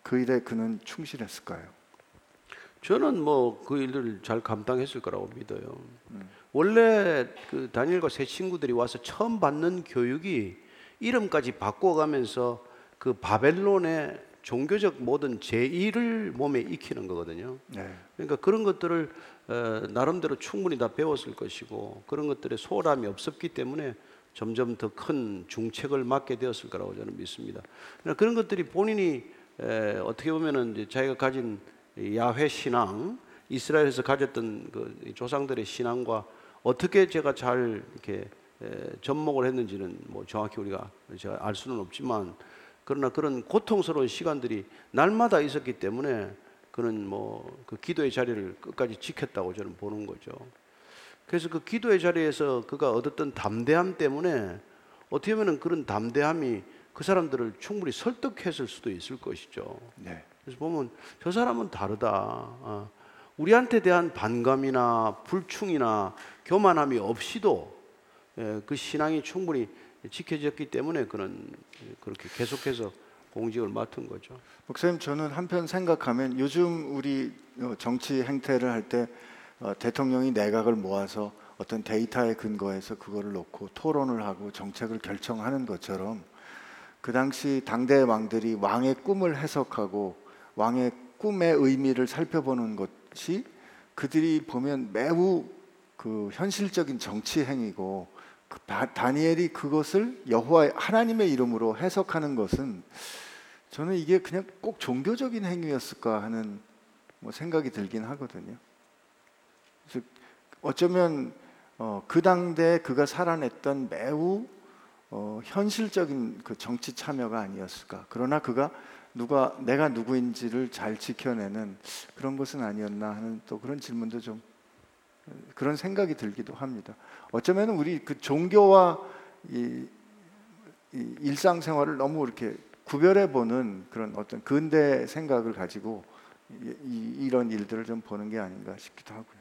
그 일에 그는 충실했을까요? 저는 뭐 그 일을 잘 감당했을 거라고 믿어요. 원래 그 다니엘과 세 친구들이 와서 처음 받는 교육이 이름까지 바꿔가면서 그 바벨론의 종교적 모든 제의를 몸에 익히는 거거든요. 네. 그러니까 그런 것들을 어, 나름대로 충분히 다 배웠을 것이고 그런 것들에 소홀함이 없었기 때문에 점점 더 큰 중책을 맡게 되었을 거라고 저는 믿습니다. 그런 것들이 본인이 에, 어떻게 보면은 자기가 가진 이 야훼 신앙, 이스라엘에서 가졌던 그 조상들의 신앙과 어떻게 제가 잘 이렇게 에, 접목을 했는지는 뭐 정확히 우리가 제가 알 수는 없지만 그러나 그런 고통스러운 시간들이 날마다 있었기 때문에 그는 뭐 그 기도의 자리를 끝까지 지켰다고 저는 보는 거죠. 그래서 그 기도의 자리에서 그가 얻었던 담대함 때문에 어떻게 보면 그런 담대함이 그 사람들을 충분히 설득했을 수도 있을 것이죠. 네. 그래서 보면 저 사람은 다르다. 아, 우리한테 대한 반감이나 불충이나 교만함이 없이도 예, 그 신앙이 충분히 지켜졌기 때문에 그는 그렇게 계속해서 공직을 맡은 거죠. 목사님 저는 한편 생각하면 요즘 우리 어, 정치 행태를 할때 어, 대통령이 내각을 모아서 어떤 데이터에 근거해서 그거를 놓고 토론을 하고 정책을 결정하는 것처럼 그 당시 당대 왕들이 왕의 꿈을 해석하고 왕의 꿈의 의미를 살펴보는 것이 그들이 보면 매우 그 현실적인 정치 행위고 그 다- 다니엘이 그것을 여호와 하나님의 이름으로 해석하는 것은 저는 이게 그냥 꼭 종교적인 행위였을까 하는 뭐 생각이 들긴 하거든요. 어쩌면 어, 그 당대에 그가 살아냈던 매우 어, 현실적인 그 정치 참여가 아니었을까. 그러나 그가 누가 내가 누구인지를 잘 지켜내는 그런 것은 아니었나 하는 또 그런 질문도 좀 어, 그런 생각이 들기도 합니다. 어쩌면 우리 그 종교와 이, 이 일상생활을 너무 이렇게 구별해 보는 그런 어떤 근대 생각을 가지고 이, 이, 이런 일들을 좀 보는 게 아닌가 싶기도 하고요.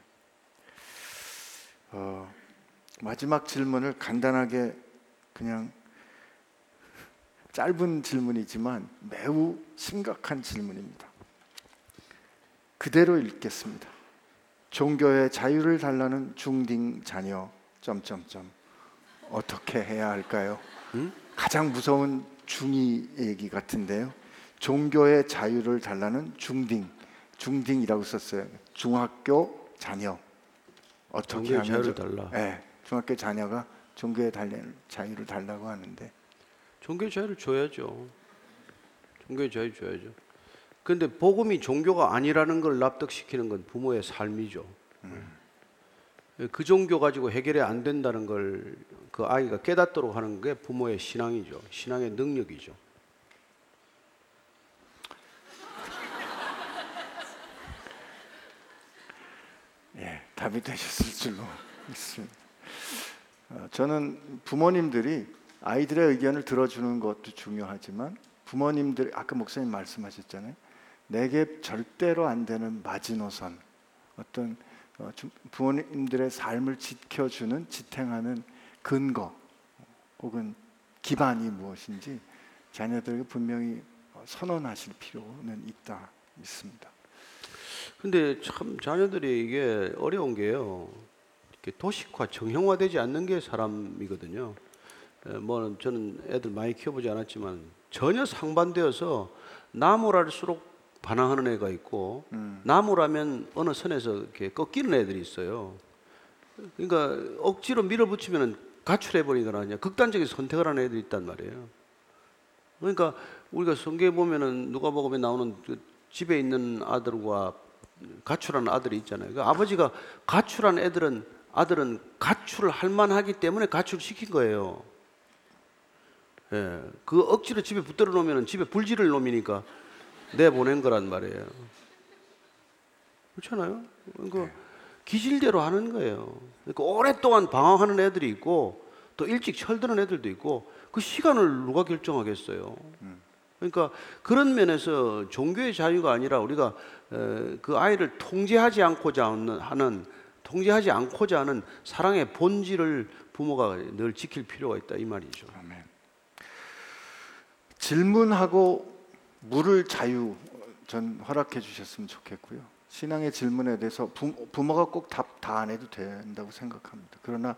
어, 마지막 질문을 간단하게 그냥 짧은 질문이지만 매우 심각한 질문입니다. 그대로 읽겠습니다. 종교의 자유를 달라는 중딩 자녀 점점점 어떻게 해야 할까요? 가장 무서운 중이 얘기 같은데요. 종교의 자유를 달라는 중딩 중딩이라고 썼어요. 중학교 자녀 어떻게 하면 자유를 저- 달라. 네, 중학교 자녀가 종교의 달라는 자유를 달라고 하는데 종교의 자유를 줘야죠. 종교의 자유 줘야죠. 근데 복음이 종교가 아니라는 걸 납득시키는 건 부모의 삶이죠. 그 종교 가지고 해결이 안 된다는 걸 그 아이가 깨닫도록 하는 게 부모의 신앙이죠. 신앙의 능력이죠. 예, 답이 되셨을 줄로 믿습니다. 어, 저는 부모님들이 아이들의 의견을 들어주는 것도 중요하지만 부모님들 아까 목사님 말씀하셨잖아요. 내게 절대로 안 되는 마지노선 어떤 어, 주- 부모님들의 삶을 지켜주는 지탱하는 근거 혹은 기반이 무엇인지 자녀들에게 분명히 어, 선언하실 필요는 있다 믿습니다. 근데 참 자녀들이 이게 어려운 게요. 이렇게 도식화, 정형화되지 않는 게 사람이거든요. 에, 뭐 저는 애들 많이 키워보지 않았지만 전혀 상반되어서 나무랄수록 반항하는 애가 있고 나무라면 어느 선에서 이렇게 꺾이는 애들이 있어요. 그러니까 억지로 밀어붙이면 가출해 버리거나 그냥 극단적인 선택을 하는 애들이 있단 말이에요. 그러니까 우리가 성경에 보면은 누가복음에 나오는 그 집에 있는 아들과 가출한 아들이 있잖아요. 그 아버지가 가출한 애들은 아들은 가출을 할 만하기 때문에 가출 시킨 거예요. 예, 그 억지로 집에 붙들어 놓으면 집에 불지를 놈이니까 내보낸 거란 말이에요. 그렇잖아요. 그러니까 기질대로 하는 거예요. 그러니까 오랫동안 방황하는 애들이 있고 또 일찍 철드는 애들도 있고 그 시간을 누가 결정하겠어요. 그러니까 그런 면에서 종교의 자유가 아니라 우리가 에, 그 아이를 통제하지 않고자 하는, 통제하지 않고자 하는 사랑의 본질을 부모가 늘 지킬 필요가 있다 이 말이죠. 아멘. 질문하고 물을 자유 전 허락해 주셨으면 좋겠고요. 신앙의 질문에 대해서 부, 부모가 꼭 답 다 안 해도 된다고 생각합니다. 그러나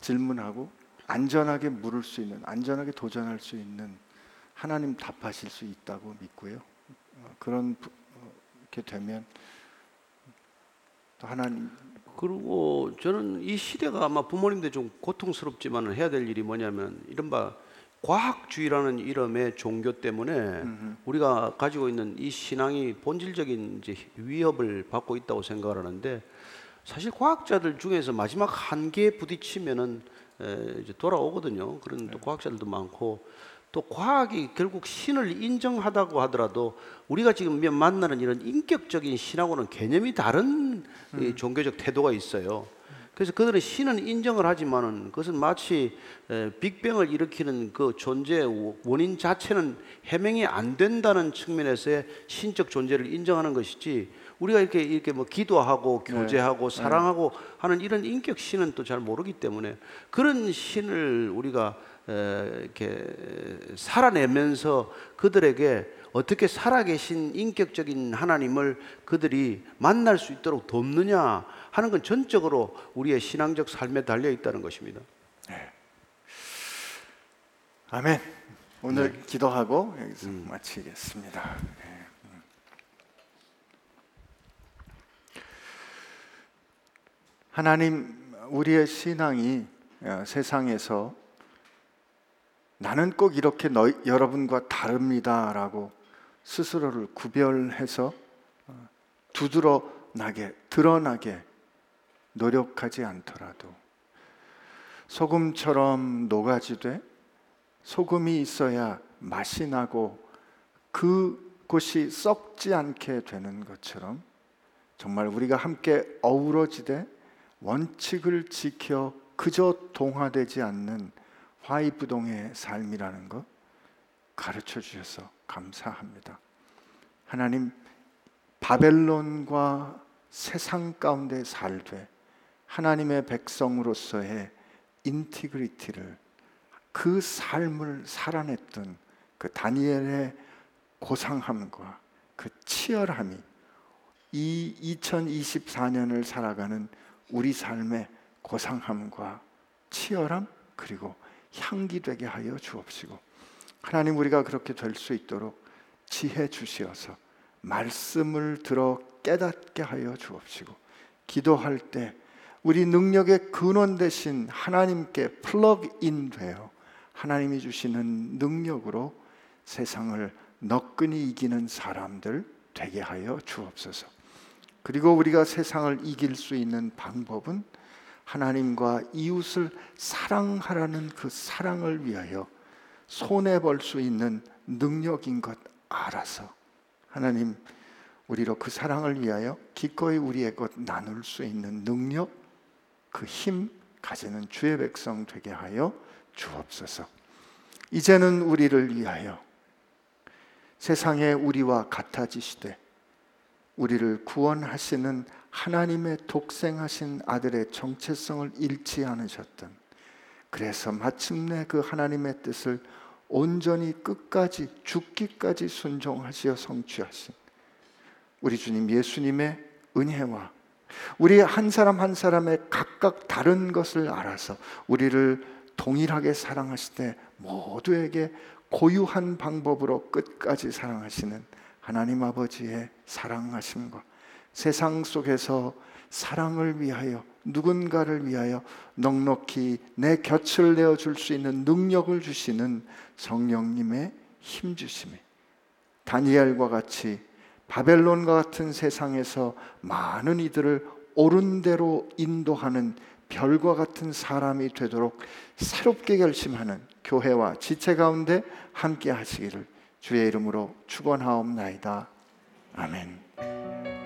질문하고 안전하게 물을 수 있는 안전하게 도전할 수 있는 하나님 답하실 수 있다고 믿고요. 어, 그런 부- 어, 이렇게 되면 또 하나님 그리고 저는 이 시대가 아마 부모님들 좀 고통스럽지만 해야 될 일이 뭐냐면 이른바 과학주의라는 이름의 종교 때문에 우리가 가지고 있는 이 신앙이 본질적인 이제 위협을 받고 있다고 생각을 하는데 사실 과학자들 중에서 마지막 한계에 부딪히면은 에, 이제 돌아오거든요. 그런 또 과학자들도 많고 또 과학이 결국 신을 인정하다고 하더라도 우리가 지금 만나는 이런 인격적인 신하고는 개념이 다른 이 종교적 태도가 있어요. 그래서 그들은 신은 인정을 하지만은 그것은 마치 에, 빅뱅을 일으키는 그 존재 원인 자체는 해명이 안 된다는 측면에서의 신적 존재를 인정하는 것이지 우리가 이렇게 이렇게 뭐 기도하고 교제하고 사랑하고 하는 이런 인격 신은 또 잘 모르기 때문에 그런 신을 우리가 에, 이렇게 살아내면서 그들에게 어떻게 살아계신 인격적인 하나님을 그들이 만날 수 있도록 돕느냐 하는 건 전적으로 우리의 신앙적 삶에 달려 있다는 것입니다. 아멘. 오늘 기도하고 여기서 마치겠습니다. 네. 음. 하나님, 우리의 신앙이 어, 세상에서 나는 꼭 이렇게 너, 여러분과 다릅니다라고 스스로를 구별해서 어, 두드러 나게 드러나게 노력하지 않더라도 소금처럼 녹아지되 소금이 있어야 맛이 나고 그곳이 썩지 않게 되는 것처럼 정말 우리가 함께 어우러지되 원칙을 지켜 그저 동화되지 않는 화이부동의 삶이라는 것 가르쳐 주셔서 감사합니다. 하나님 바벨론과 세상 가운데 살되 하나님의 백성으로서의 인티그리티를 그 삶을 살아냈던 그 다니엘의 고상함과 그 치열함이 이 2024년을 살아가는 우리 삶의 고상함과 치열함 그리고 향기 되게 하여 주옵시고 하나님 우리가 그렇게 될 수 있도록 지혜 주시어서 말씀을 들어 깨닫게 하여 주옵시고 기도할 때 우리 능력의 근원 대신 하나님께 플러그인 되어 하나님이 주시는 능력으로 세상을 너끈히 이기는 사람들 되게 하여 주옵소서. 그리고 우리가 세상을 이길 수 있는 방법은 하나님과 이웃을 사랑하라는 그 사랑을 위하여 손해 볼 수 있는 능력인 것 알아서 하나님 우리로 그 사랑을 위하여 기꺼이 우리의 것 나눌 수 있는 능력 그 힘 가지는 주의 백성 되게 하여 주옵소서. 이제는 우리를 위하여 세상에 우리와 같아지시되 우리를 구원하시는 하나님의 독생하신 아들의 정체성을 잃지 않으셨던 그래서 마침내 그 하나님의 뜻을 온전히 끝까지 죽기까지 순종하시어 성취하신 우리 주님 예수님의 은혜와 우리 한 사람 한 사람의 각각 다른 것을 알아서 우리를 동일하게 사랑하시되 모두에게 고유한 방법으로 끝까지 사랑하시는 하나님 아버지의 사랑하심과 세상 속에서 사랑을 위하여 누군가를 위하여 넉넉히 내 곁을 내어 줄 수 있는 능력을 주시는 성령님의 힘 주심이 다니엘과 같이 바벨론과 같은 세상에서 많은 이들을 옳은 대로 인도하는 별과 같은 사람이 되도록 새롭게 결심하는 교회와 지체 가운데 함께 하시기를 주의 이름으로 축원하옵나이다. 아멘.